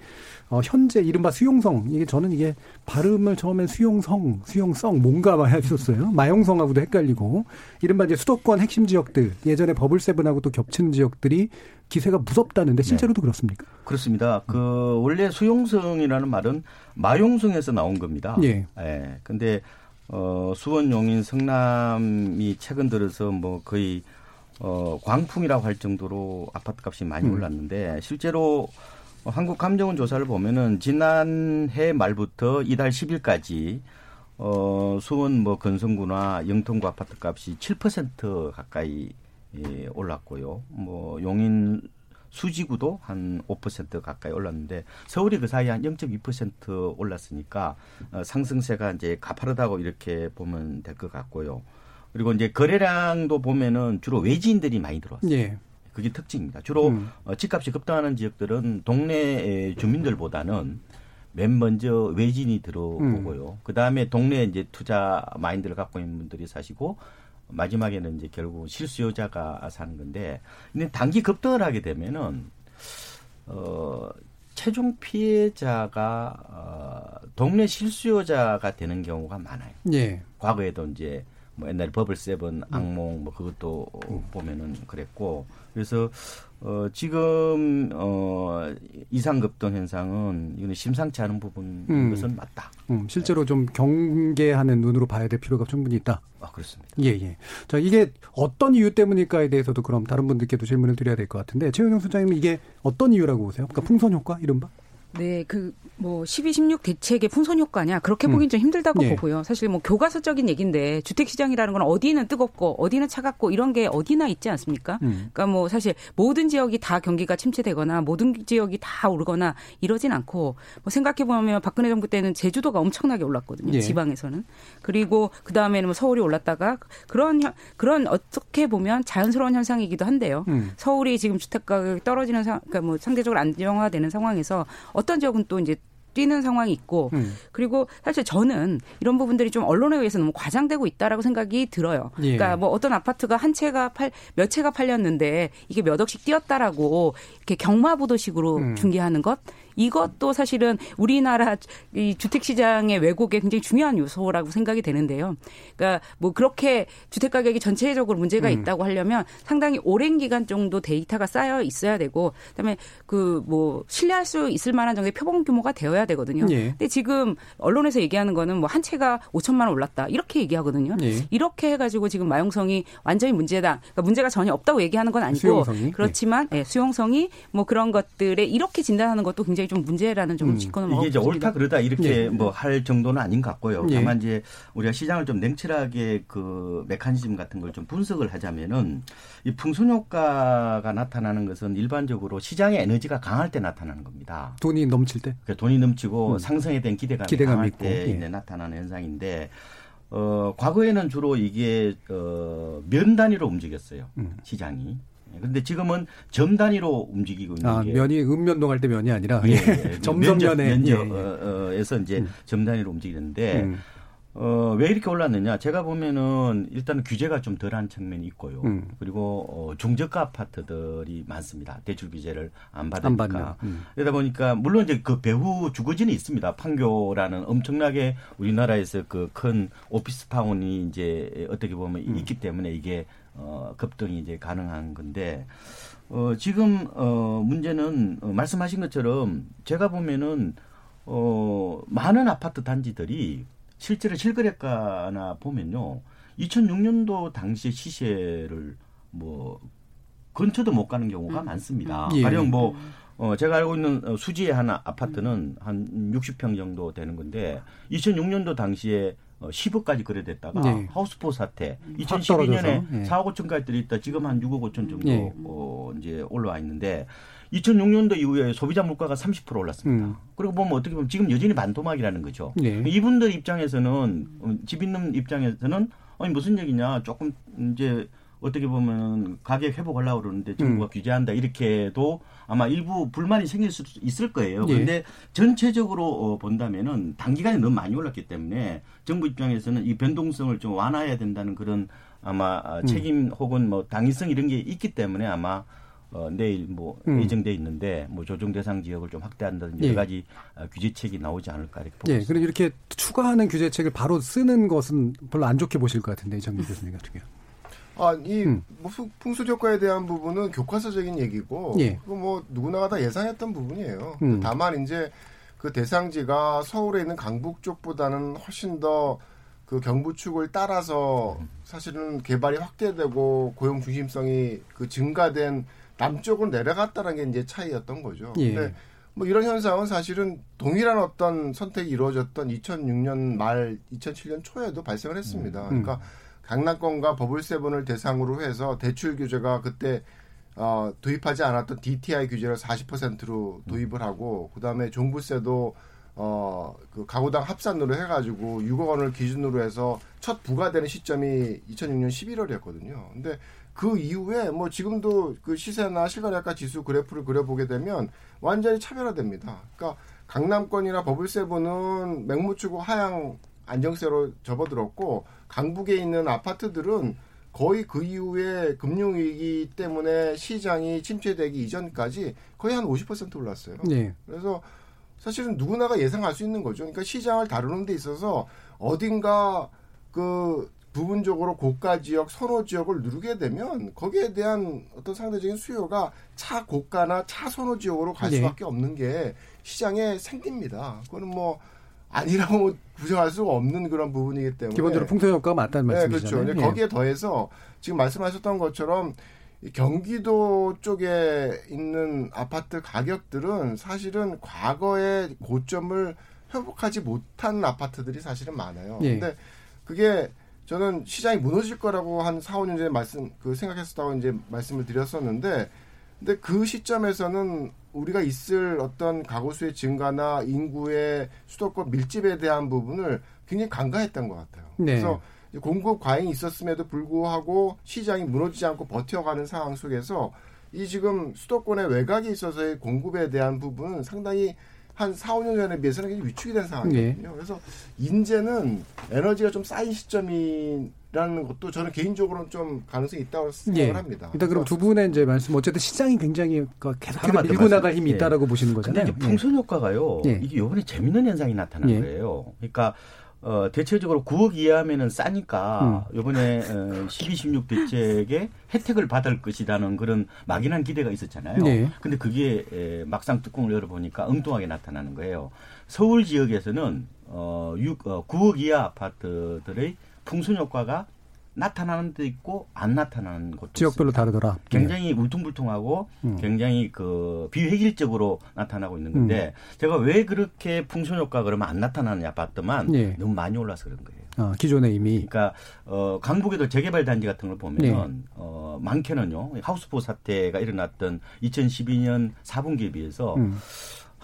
어, 현재 이른바 수용성 이게 저는 이게 발음을 처음엔 수용성, 수용성 뭔가 막 했었어요. 마용성하고도 헷갈리고 이른바 이제 수도권 핵심 지역들 예전에 버블세븐하고 또 겹치는 지역들이 기세가 무섭다는데 실제로도 그렇습니까? 그렇습니다. 그 원래 수용성이라는 말은 마용성에서 나온 겁니다. 예. 예. 근데 어 수원, 용인, 성남이 최근 들어서 뭐 거의 어 광풍이라고 할 정도로 아파트 값이 많이 음. 올랐는데 실제로 한국 감정원 조사를 보면은 지난해 말부터 이달 10일까지 어 수원 뭐 건성구나 영통구 아파트 값이 7% 가까이 예, 올랐고요. 뭐 용인 수지구도 한 5% 가까이 올랐는데 서울이 그 사이에 한 0.2% 올랐으니까 어, 상승세가 이제 가파르다고 이렇게 보면 될 것 같고요. 그리고 이제 거래량도 보면은 주로 외지인들이 많이 들어왔어요. 예. 그게 특징입니다. 주로 음. 어, 집값이 급등하는 지역들은 동네 주민들보다는 맨 먼저 외진이 들어오고요. 그 다음에 동네에 이제 투자 마인드를 갖고 있는 분들이 사시고 마지막에는 이제 결국 실수요자가 사는 건데, 근데 단기 급등을 하게 되면은 어 최종 피해자가 어, 동네 실수요자가 되는 경우가 많아요. 예. 과거에도 이제 뭐 옛날에 버블 세븐 악몽 뭐 그것도 어, 보면은 그랬고 그래서 어 지금 어 이상 급등 현상은 이거는 심상치 않은 부분인 음. 것은 맞다. 음, 실제로 좀 경계하는 눈으로 봐야 될 필요가 충분히 있다. 아 그렇습니다. 예, 예. 자, 이게 어떤 이유 때문일까에 대해서도 그럼 다른 분들께도 질문을 드려야 될 것 같은데, 최은영 소장님 이게 어떤 이유라고 보세요? 그러니까 풍선 효과, 이른바? 네, 그 뭐 12, 16 대책의 풍선 효과냐 그렇게 음. 보긴 좀 힘들다고 예. 보고요. 사실 뭐 교과서적인 얘기인데 주택 시장이라는 건 어디는 뜨겁고 어디는 차갑고 이런 게 어디나 있지 않습니까? 음. 그러니까 뭐 사실 모든 지역이 다 경기가 침체되거나 모든 지역이 다 오르거나 이러진 않고 뭐 생각해 보면 박근혜 정부 때는 제주도가 엄청나게 올랐거든요. 예. 지방에서는. 그리고 그 다음에는 뭐 서울이 올랐다가 그런 현- 그런 어떻게 보면 자연스러운 현상이기도 한데요. 음. 서울이 지금 주택 가격이 떨어지는 상, 그러니까 뭐 상대적으로 안정화되는 상황에서 어떤 지역은 또 이제 뛰는 상황이 있고 음. 그리고 사실 저는 이런 부분들이 좀 언론에 의해서 너무 과장되고 있다라고 생각이 들어요. 예. 그러니까 뭐 어떤 아파트가 한 채가 팔 몇 채가 팔렸는데 이게 몇 억씩 뛰었다라고 이렇게 경마 보도식으로 음. 중계하는 것 이것도 사실은 우리나라 이 주택 시장의 왜곡에 굉장히 중요한 요소라고 생각이 되는데요. 그러니까 뭐 그렇게 주택 가격이 전체적으로 문제가 음. 있다고 하려면 상당히 오랜 기간 정도 데이터가 쌓여 있어야 되고 그다음에 그 뭐 신뢰할 수 있을 만한 정도의 표본 규모가 되어야 되거든요. 예. 근데 지금 언론에서 얘기하는 거는 뭐 한 채가 5천만 원 올랐다 이렇게 얘기하거든요. 예. 이렇게 해가지고 지금 마용성이 완전히 문제다. 그러니까 문제가 전혀 없다고 얘기하는 건 아니고 수용성이? 그렇지만 예, 수용성이 뭐 그런 것들에 이렇게 진단하는 것도 굉장히 좀 문제라는 좀 짚고는 이게 이제 옳다 그러다 이렇게 예. 뭐할 정도는 아닌 것 같고요. 예. 다만 이제 우리가 시장을 좀 냉철하게 그 메커니즘 같은 걸 좀 분석을 하자면은 이 풍선 효과가 나타나는 것은 일반적으로 시장의 에너지가 강할 때 나타나는 겁니다. 돈이 넘칠 때. 그러니까 돈이 넘치고 음. 상승에 대한 기대감이, 기대감이 강할 있고, 때 예. 이제 나타나는 현상인데 어 과거에는 주로 이게 어 면 단위로 움직였어요 음. 시장이. 그런데 지금은 점 단위로 움직이고 있는 아, 게 면이 음면동할 때 면이 아니라 예, 예. 예. 점선면에 면적, 예, 예. 면적에서 이제 점 단위로 움직이는데 음. 어, 왜 이렇게 올랐느냐? 제가 보면은 일단은 규제가 좀 덜한 측면이 있고요. 음. 그리고 어, 중저가 아파트들이 많습니다. 대출 규제를 안안 받으니까. 받는. 음. 그러다 보니까 물론 이제 그 배후 주거지는 있습니다. 판교라는 엄청나게 우리나라에서 그 큰 오피스 타운이 이제 어떻게 보면 음. 있기 때문에 이게 어, 급등이 이제 가능한 건데 어, 지금 어, 문제는 어, 말씀하신 것처럼 제가 보면은 어, 많은 아파트 단지들이 실제로 실거래가나 보면요. 2006년도 당시의 시세를 뭐 근처도 못 가는 경우가 많습니다. 예. 가령 뭐 어, 제가 알고 있는 어, 수지의 한 아파트는 한 60평 정도 되는 건데 2006년도 당시에 어, 10억까지 거래됐다가 예. 하우스포 사태 확 2012년에 떨어져서, 예. 4억 5천까지 들어있다 지금 한 6억 5천 정도 예. 어, 이제 올라와 있는데 2006년도 이후에 소비자 물가가 30% 올랐습니다. 음. 그리고 보면 어떻게 보면 지금 여전히 반토막이라는 거죠. 예. 이분들 입장에서는 어, 집 있는 입장에서는 아니 무슨 얘기냐 조금 이제 어떻게 보면 가격 회복하려고 그러는데 정부가 음. 규제한다 이렇게도 아마 일부 불만이 생길 수 있을 거예요. 예. 그런데 전체적으로 어, 본다면은 단기간에 너무 많이 올랐기 때문에 정부 입장에서는 이 변동성을 좀 완화해야 된다는 그런 아마 아, 음. 책임 혹은 뭐 당위성 이런 게 있기 때문에 아마 어, 내일 뭐 음. 예정돼 있는데 뭐 조정 대상 지역을 좀 확대한다든지 예. 여러 가지 어, 규제책이 나오지 않을까 이렇게 보고 예. 그리고 이렇게 추가하는 규제책을 바로 쓰는 것은 별로 안 좋게 보실 것 같은데 이정기 교수님 같은 경우. 아, 이 음. 뭐 풍수 효과에 대한 부분은 교과서적인 얘기고 예. 그거 뭐 누구나가 다 예상했던 부분이에요. 음. 다만 이제 그 대상지가 서울에 있는 강북 쪽보다는 훨씬 더 그 경부축을 따라서 사실은 개발이 확대되고 고용 중심성이 그 증가된 남쪽으로 내려갔다는 게 이제 차이였던 거죠. 예. 근데 뭐 이런 현상은 사실은 동일한 어떤 선택이 이루어졌던 2006년 말 2007년 초에도 발생을 했습니다. 음. 그러니까 강남권과 버블세븐을 대상으로 해서 대출 규제가 그때 어, 도입하지 않았던 DTI 규제를 40%로 도입을 하고 그다음에 종부세도 어, 그 가구당 합산으로 해가지고 6억 원을 기준으로 해서 첫 부과되는 시점이 2006년 11월이었거든요. 근데 그 이후에 뭐 지금도 그 시세나 실거래가 지수 그래프를 그려보게 되면 완전히 차별화됩니다. 그러니까 강남권이나 버블세븐은 맹무추고 하향 안정세로 접어들었고 강북에 있는 아파트들은 거의 그 이후에 금융위기 때문에 시장이 침체되기 이전까지 거의 한 50% 올랐어요. 예. 그래서 사실은 누구나가 예상할 수 있는 거죠. 그러니까 시장을 다루는 데 있어서 어딘가 그 부분적으로 고가 지역, 선호 지역을 누르게 되면 거기에 대한 어떤 상대적인 수요가 차 고가나 차 선호 지역으로 갈 네. 수밖에 없는 게 시장에 생깁니다. 그거는 뭐 아니라고 부정할 수가 없는 그런 부분이기 때문에 기본적으로 풍토 효과가 맞다는 네, 말씀이시잖아요. 그렇죠. 예. 거기에 더해서 지금 말씀하셨던 것처럼 이 경기도 쪽에 있는 아파트 가격들은 사실은 과거의 고점을 회복하지 못한 아파트들이 사실은 많아요. 예. 근데 그게 저는 시장이 무너질 거라고 한 4, 5년 전에 말씀 그 생각했었다고 이제 말씀을 드렸었는데 근데 그 시점에서는 우리가 있을 어떤 가구 수의 증가나 인구의 수도권 밀집에 대한 부분을 굉장히 간과했던 것 같아요. 네. 그래서 공급 과잉이 있었음에도 불구하고 시장이 무너지지 않고 버텨가는 상황 속에서 이 지금 수도권의 외곽에 있어서의 공급에 대한 부분은 상당히 한 4, 5년 전에 비해서는 굉장히 위축이 된 상황이거든요. 그래서 인제는 에너지가 좀 쌓인 시점이라는 것도 저는 개인적으로는 좀 가능성이 있다고 생각을 예. 합니다. 일단 그럼 두 분의 이제 말씀 어쨌든 시장이 굉장히 그 계속해서 밀고 나갈 말씀- 힘이 예. 있다라고 보시는 근데 거잖아요. 이제 풍선 효과가요. 예. 이게 요번에 재밌는 현상이 나타난 예. 거예요. 그러니까 어, 대체적으로 9억 이하면은 싸니까 음. 요번에 어, 12, 16 대책에 혜택을 받을 것이라는 그런 막연한 기대가 있었잖아요. 네. 근데 그게 에, 막상 뚜껑을 열어보니까 엉뚱하게 나타나는 거예요. 서울 지역에서는 어, 6, 어, 9억 이하 아파트들의 풍선 효과가 나타나는 데 있고 안 나타나는 곳도 지역별로 있습니다. 다르더라. 굉장히 울퉁불퉁하고 음. 굉장히 그 비획일적으로 나타나고 있는 건데 제가 왜 그렇게 풍선 효과 그러면 안 나타나느냐 봤더만 예. 너무 많이 올라서 그런 거예요. 아, 기존에 이미 그러니까 어 강북에도 재개발 단지 같은 걸 보면 어 많게는요 하우스포 사태가 일어났던 2012년 4분기에 비해서 음.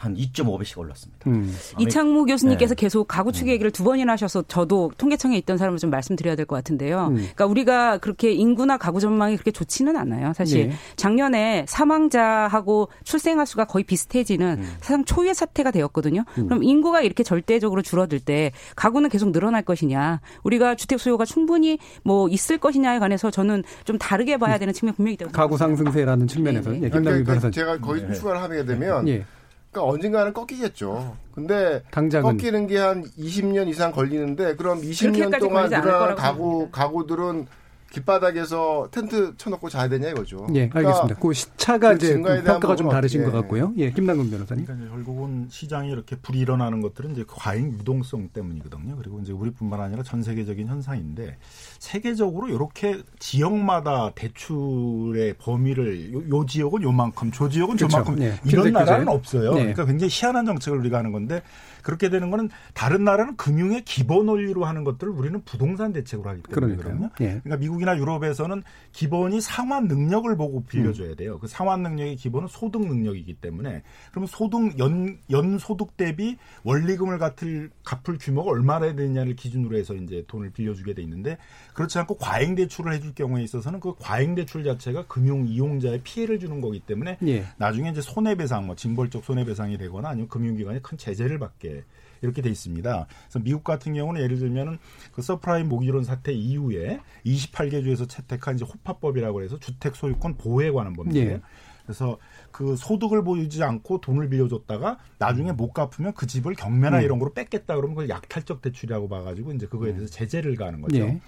한 2.5배씩 올랐습니다. 음. 이창무 교수님께서 네. 계속 가구 추계 얘기를 두 번이나 하셔서 저도 통계청에 있던 사람을 좀 말씀드려야 될 것 같은데요. 음. 그러니까 우리가 그렇게 인구나 가구 전망이 그렇게 좋지는 않아요. 사실 네. 작년에 사망자하고 출생아 수가 거의 비슷해지는 음. 사상 초유의 사태가 되었거든요. 그럼 인구가 이렇게 절대적으로 줄어들 때 가구는 계속 늘어날 것이냐, 우리가 주택 수요가 충분히 뭐 있을 것이냐에 관해서 저는 좀 다르게 봐야 되는 측면이 분명히 있다고 가구 상승세라는 측면에서 네, 예, 네. 김남규 그러니까. 제가 거의 추가를 하게 되면 예. 그러니까 언젠가는 꺾이겠죠. 근데 당장은 꺾이는 게 한 20년 이상 걸리는데 그럼 20년 그렇게까지 동안 늘어난 가구 가구들은 길바닥에서 텐트 쳐놓고 자야 되냐 이거죠. 예, 그러니까 알겠습니다. 그 시차가 그 이제 대한 평가가 좀 다르신 것 어떻게- 같고요. 예, 김남근 변호사님. 그러니까 이제 결국은 시장에 이렇게 불이 일어나는 것들은 이제 과잉 유동성 때문이거든요. 그리고 이제 우리뿐만 아니라 전 세계적인 현상인데 세계적으로 이렇게 지역마다 대출의 범위를 요, 요 지역은 요만큼, 저 지역은 그렇죠. 저만큼 네, 이런 나라는 규제. 없어요. 네. 그러니까 굉장히 희한한 정책을 우리가 하는 건데 그렇게 되는 거는 다른 나라는 금융의 기본 원리로 하는 것들을 우리는 부동산 대책으로 하기 때문에 그러니까요. 예. 그러니까 미국이나 유럽에서는 기본이 상환 능력을 보고 빌려줘야 돼요. 그 상환 능력의 기본은 소득 능력이기 때문에 그러면 소득 연, 연 소득 대비 원리금을 갚을, 갚을 규모가 얼마나 되느냐를 기준으로 해서 이제 돈을 빌려주게 돼 있는데 그렇지 않고 과잉 대출을 해줄 경우에 있어서는 그 과잉 대출 자체가 금융 이용자의 피해를 주는 거기 때문에 예. 나중에 이제 손해배상, 뭐 징벌적 손해배상이 되거나 아니면 금융기관이 큰 제재를 받게 이렇게 돼 있습니다. 그래서 미국 같은 경우는 예를 들면은 그 서브프라임 모기지론 사태 이후에 28개 주에서 채택한 이제 HOEPA법이라고 해서 주택 소유권 보호에 관한 법인데요. 예. 그래서 그 소득을 보이지 않고 돈을 빌려줬다가 나중에 못 갚으면 그 집을 경매나 음. 이런 거로 뺏겠다 그러면 그걸 약탈적 대출이라고 봐가지고 이제 그거에 대해서 제재를 가하는 거죠. 예.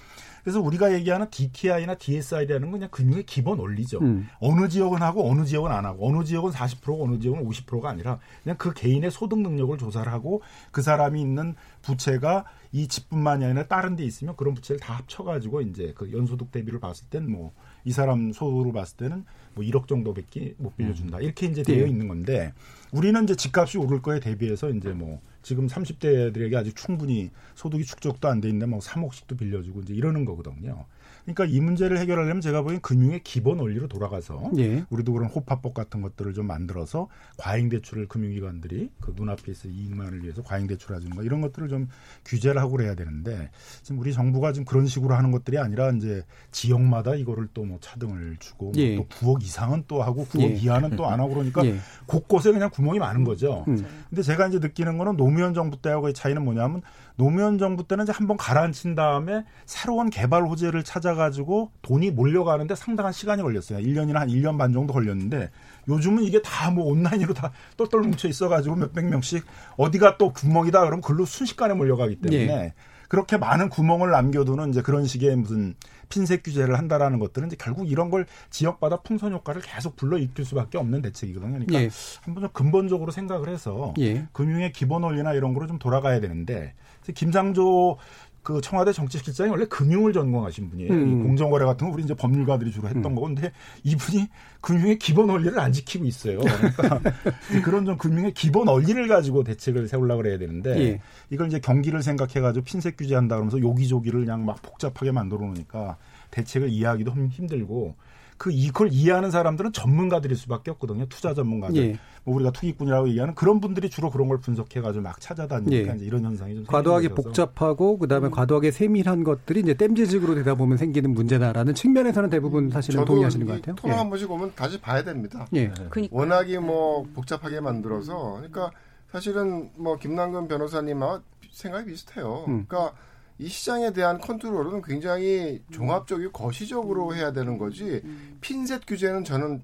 그래서 우리가 얘기하는 DTI나 DSI라는 건 그냥 금융의 기본 원리죠. 음. 어느 지역은 하고 어느 지역은 안 하고 어느 지역은 40%고 어느 지역은 50%가 아니라 그냥 그 개인의 소득 능력을 조사를 하고 그 사람이 있는 부채가 이 집뿐만이 아니라 다른 데 있으면 그런 부채를 다 합쳐가지고 이제 그 연소득 대비를 봤을 땐 뭐 이 사람 소득을 봤을 때는 뭐 1억 정도밖에 못 빌려준다 이렇게 이제 되어 예. 있는 건데 우리는 이제 집값이 오를 거에 대비해서 이제 뭐 지금 30대들에게 아직 충분히 소득이 축적도 안 돼 있는데 뭐 3억씩도 빌려주고 이제 이러는 거거든요. 그러니까 이 문제를 해결하려면 제가 보기엔 금융의 기본 원리로 돌아가서 예. 우리도 그런 호파법 같은 것들을 좀 만들어서 과잉 대출을 금융기관들이 그 눈앞에 있어 이익만을 위해서 과잉 대출하는 거 이런 것들을 좀 규제를 하고 그래야 되는데 지금 우리 정부가 지금 그런 식으로 하는 것들이 아니라 이제 지역마다 이거를 또 뭐 차등을 주고 예. 또 9억 이상은 또 하고 9억 예. 이하는 또 안 하고 그러니까 예. 곳곳에 그냥 구멍이 많은 거죠. 음. 근데 제가 이제 느끼는 거는 노무현 정부 때하고의 차이는 뭐냐면 노무현 정부 때는 이제 한번 가라앉힌 다음에 새로운 개발 호재를 찾아가지고 돈이 몰려가는데 상당한 시간이 걸렸어요. 1년이나 한 1년 반 정도 걸렸는데 요즘은 이게 다 뭐 온라인으로 다 똘똘 뭉쳐 있어가지고 몇백 명씩 어디가 또 구멍이다 그러면 글로 순식간에 몰려가기 때문에 예. 그렇게 많은 구멍을 남겨두는 이제 그런 식의 무슨 핀셋 규제를 한다라는 것들은 이제 결국 이런 걸 지역마다 풍선 효과를 계속 불러일으킬 수밖에 없는 대책이거든요. 그러니까 예. 한번 좀 근본적으로 생각을 해서 예. 금융의 기본 원리나 이런 거로 좀 돌아가야 되는데 김상조 그 청와대 정치실장이 원래 금융을 전공하신 분이에요. 음. 이 공정거래 같은 거 우리 이제 법률가들이 주로 했던 음. 거고 근데 이분이 금융의 기본 원리를 안 지키고 있어요. 그러니까 그런 좀 금융의 기본 원리를 가지고 대책을 세우려고 그래야 되는데 예. 이걸 이제 경기를 생각해가지고 핀셋 규제한다 그러면서 요기조기를 그냥 막 복잡하게 만들어 놓으니까 대책을 이해하기도 힘- 힘들고 그 이걸 이해하는 사람들은 전문가들일 수밖에 없거든요. 투자 전문가들. 예. 뭐 우리가 투기꾼이라고 얘기하는 그런 분들이 주로 그런 걸 분석해 가지고 막 찾아다니니까 예. 이런 현상이 좀 과도하게. 복잡하고 그다음에 과도하게 세밀한 것들이 이제 땜질식으로 되다 보면 생기는 문제다라는 측면에서는 대부분 사실은 저도 동의하시는 이것 같아요. 토론 한 번씩 오면 다시 봐야 됩니다. 예. 그러니까 워낙에 뭐 복잡하게 만들어서 그러니까 사실은 뭐 김남근 변호사님하고 생각이 비슷해요. 음. 그러니까 이 시장에 대한 컨트롤은 굉장히 종합적이고 거시적으로 해야 되는 거지 핀셋 규제는 저는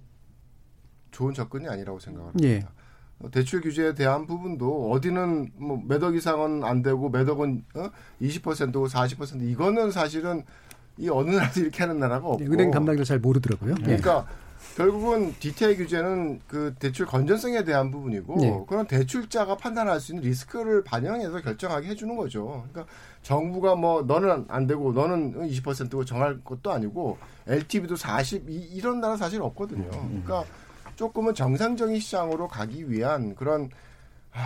좋은 접근이 아니라고 생각합니다. 예. 어, 대출 규제에 대한 부분도 어디는 뭐 매덕 이상은 안 되고 매덕은 어? 20%고 40% 이거는 사실은 이 어느 나라도 이렇게 하는 나라가 없고 예, 은행 담당자 잘 모르더라고요. 예. 그러니까 결국은 DTI 규제는 그 대출 건전성에 대한 부분이고 네. 그런 대출자가 판단할 수 있는 리스크를 반영해서 결정하게 해주는 거죠. 그러니까 정부가 뭐 너는 안 되고 너는 20%고 정할 것도 아니고 LTV도 40 이, 이런 나라 사실 없거든요. 그러니까 조금은 정상적인 시장으로 가기 위한 그런 하,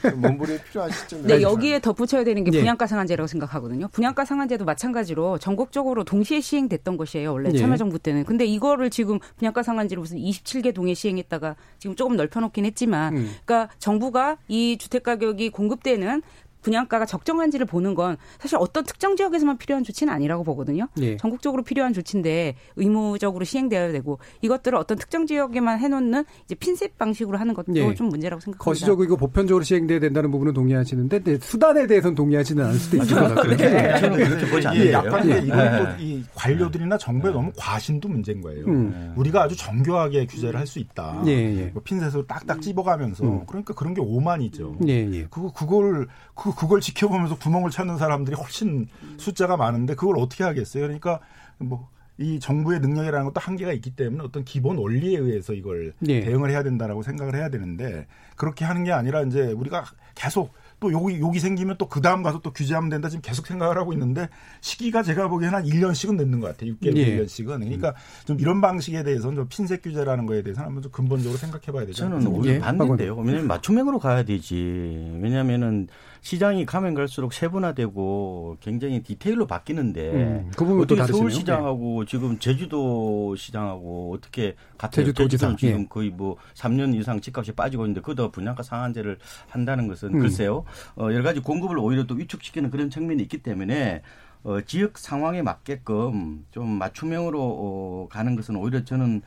그 몸부림이 필요한 시점이에요. 네, 여기에 덧붙여야 되는 게 예. 분양가 상한제라고 생각하거든요. 분양가 상한제도 마찬가지로 전국적으로 동시에 시행됐던 것이에요. 원래 예. 참여정부 때는. 근데 이거를 지금 분양가 상한제를 무슨 27개 동에 시행했다가 지금 조금 넓혀놓긴 했지만, 음. 그러니까 정부가 이 주택 가격이 공급되는 분양가가 적정한지를 보는 건 사실 어떤 특정 지역에서만 필요한 조치는 아니라고 보거든요. 예. 전국적으로 필요한 조치인데 의무적으로 시행되어야 되고 이것들을 어떤 특정 지역에만 해놓는 이제 핀셋 방식으로 하는 것도 예. 좀 문제라고 생각합니다. 거시적으로 이거 보편적으로 시행돼야 된다는 부분은 동의하시는데 네, 수단에 대해서는 동의하지는 않을 수도 있을 것 같아요. 네, 저는 그렇게 보지 이게 않아요. 약간 예. 이건 또이 관료들이나 정부의 너무 과신도 문제인 거예요. 음. 우리가 아주 정교하게 규제를 할 수 있다. 예, 예. 뭐 핀셋으로 딱딱 찝어가면서 음. 그러니까 그런 게 오만이죠. 예, 예. 그거 그걸 그 그걸 지켜보면서 구멍을 찾는 사람들이 훨씬 숫자가 많은데 그걸 어떻게 하겠어요? 그러니까 뭐 이 정부의 능력이라는 것도 한계가 있기 때문에 어떤 기본 원리에 의해서 이걸 예. 대응을 해야 된다라고 생각을 해야 되는데 그렇게 하는 게 아니라 이제 우리가 계속 또 여기 여기 생기면 또 그 다음 가서 또 규제하면 된다 지금 계속 생각을 하고 있는데 시기가 제가 보기에는 한 1년씩은 늦는 것 같아요. 6개월, 예. 1년씩은. 그러니까 좀 이런 방식에 대해서는 좀 핀셋 규제라는 거에 대해서는 한번 좀 근본적으로 생각해 봐야 되죠. 저는 오히려 예, 반대인데요. 왜냐하면 맞춤형으로 가야 되지. 왜냐하면은 시장이 가면 갈수록 세분화되고 굉장히 디테일로 바뀌는데 음, 그 어떻게 다르시네요. 서울시장하고 지금 제주도 시장하고 어떻게 같아요? 제주도지사, 지금 예. 거의 뭐 3년 이상 집값이 빠지고 있는데 그더 분양가 상한제를 한다는 것은 음. 글쎄요. 어, 여러 가지 공급을 오히려 또 위축시키는 그런 측면이 있기 때문에 어, 지역 상황에 맞게끔 좀 맞춤형으로 어, 가는 것은 오히려 저는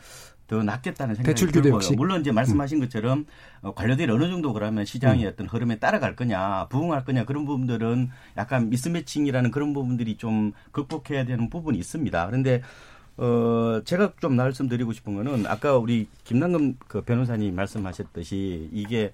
더 낫겠다는 생각이 대출 들고요. 역시. 물론 이제 말씀하신 것처럼 어, 관료들이 어느 정도 그러면 시장의 어떤 흐름에 따라갈 거냐, 부응할 거냐 그런 부분들은 약간 미스매칭이라는 그런 부분들이 좀 극복해야 되는 부분이 있습니다. 그런데 어 제가 좀 말씀드리고 싶은 거는 아까 우리 김남금 그 변호사님 말씀하셨듯이 이게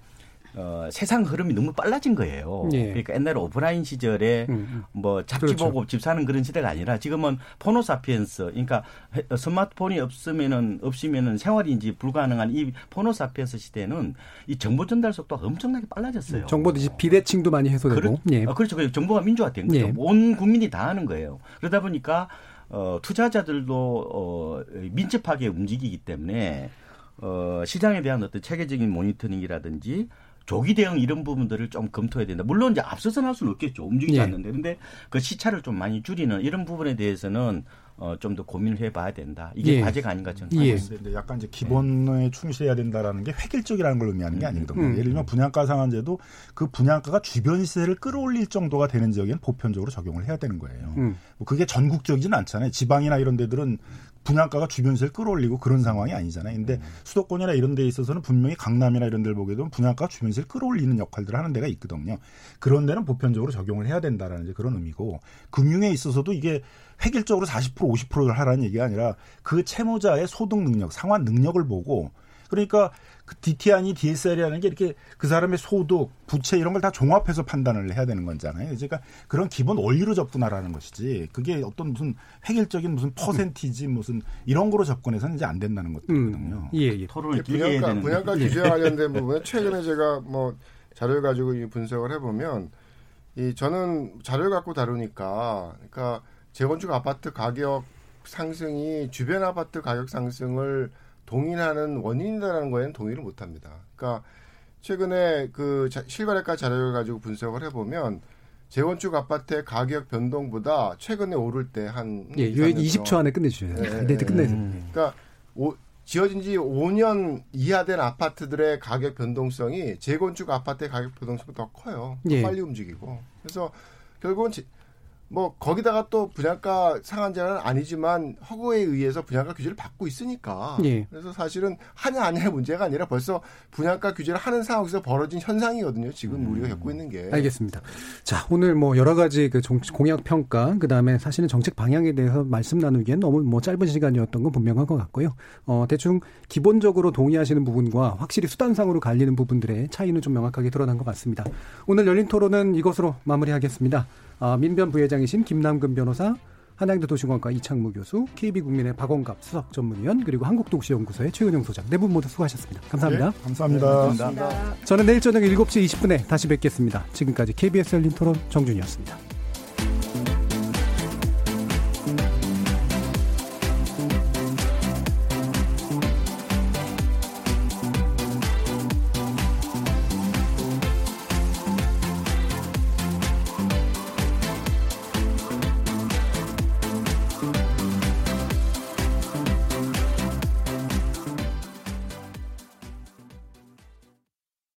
어, 세상 흐름이 너무 빨라진 거예요. 예. 그러니까 옛날에 오프라인 시절에 음, 뭐 잡지 그렇죠. 보고 집 사는 그런 시대가 아니라 지금은 포노사피엔스 그러니까 해- 스마트폰이 없으면은 없으면은 생활이 이제 불가능한 이 포노사피엔스 시대는 이 정보 전달 속도가 엄청나게 빨라졌어요. 정보도 이제 비대칭도 많이 해소되고. 그렇, 예. 어, 그렇죠. 그 정보가 민주화된 거죠. 예. 온 국민이 다 하는 거예요. 그러다 보니까 어, 투자자들도 어, 민첩하게 움직이기 때문에 어, 시장에 대한 어떤 체계적인 모니터링이라든지 조기 대응 이런 부분들을 좀 검토해야 된다. 물론 이제 앞서서는 할 수는 없겠죠. 움직이지 예. 않는데. 근데 그 시차를 좀 많이 줄이는 이런 부분에 대해서는 어, 좀 더 고민을 해봐야 된다. 이게 예. 과제가 아닌가 저는 예. 생각합니다. 약간 이제 기본에 충실해야 된다라는 게 획일적이라는 걸 의미하는 게 아니거든요. 음. 예를 들면 분양가 상한제도 그 분양가가 주변 시세를 끌어올릴 정도가 되는 지역에는 보편적으로 적용을 해야 되는 거예요. 음. 뭐 그게 전국적이진 않잖아요. 지방이나 이런 데들은 분양가가 주변 시세를 끌어올리고 그런 상황이 아니잖아요. 근데 수도권이나 이런 데에 있어서는 분명히 강남이나 이런 데를 보게 되면 분양가가 주변 시세를 끌어올리는 역할들을 하는 데가 있거든요. 그런 데는 보편적으로 적용을 해야 된다라는 이제 그런 의미고 금융에 있어서도 이게 획일적으로 40% 50%를 하라는 얘기가 아니라 그 채무자의 소득 능력, 상환 능력을 보고 그러니까 그 DTI니 DSR이라는 게 이렇게 그 사람의 소득, 부채 이런 걸 다 종합해서 판단을 해야 되는 거잖아요. 그러니까 그런 기본 원리로 접근하라는 것이지 그게 어떤 무슨 획일적인 무슨 퍼센티지 무슨 이런 거로 접근해서는 이제 안 된다는 것들이거든요. 예, 예. 토론을 길게 해야 분양가, 되는 분양가 예. 규제와 관련된 부분에 최근에 제가 뭐 자료를 가지고 이 분석을 해보면 이 저는 자료를 갖고 다루니까 그러니까 재건축 아파트 가격 상승이 주변 아파트 가격 상승을 동일하는 원인이라는 거에는 동의를 못 합니다. 그러니까 최근에 그 자- 실거래가 자료를 가지고 분석을 해보면 재건축 아파트의 가격 변동보다 최근에 오를 때 한 예, 요 20초 안에 끝내주셔야 돼요. 예, 네, 예. 끝내세요. 그러니까 오- 지어진 지 5년 이하 된 아파트들의 가격 변동성이 재건축 아파트의 가격 변동성보다 더 커요. 더 예. 빨리 움직이고. 그래서 결국은 지- 뭐 거기다가 또 분양가 상한제는 아니지만 허구에 의해서 분양가 규제를 받고 있으니까. 예. 그래서 사실은 하냐 아니냐의 문제가 아니라 벌써 분양가 규제를 하는 상황에서 벌어진 현상이거든요. 지금 우리가 겪고 있는 게. 알겠습니다. 자, 오늘 뭐 여러 가지 그 정- 공약 평가, 그 다음에 사실은 정책 방향에 대해서 말씀 나누기엔 너무 뭐 짧은 시간이었던 건 분명한 것 같고요. 어, 대충 기본적으로 동의하시는 부분과 확실히 수단상으로 갈리는 부분들의 차이는 좀 명확하게 드러난 것 같습니다. 오늘 열린 토론은 이것으로 마무리하겠습니다. 아, 민변 부회장이신 김남근 변호사, 한양대 도시공학과 이창무 교수, KB국민의 박원갑 수석 전문위원, 그리고 한국도시연구소의 최은영 소장 네 분 모두 수고하셨습니다. 감사합니다. 네, 감사합니다. 감사합니다. 저는 내일 저녁 7시 20분에 다시 뵙겠습니다. 지금까지 KBS 열린 토론 정준이었습니다.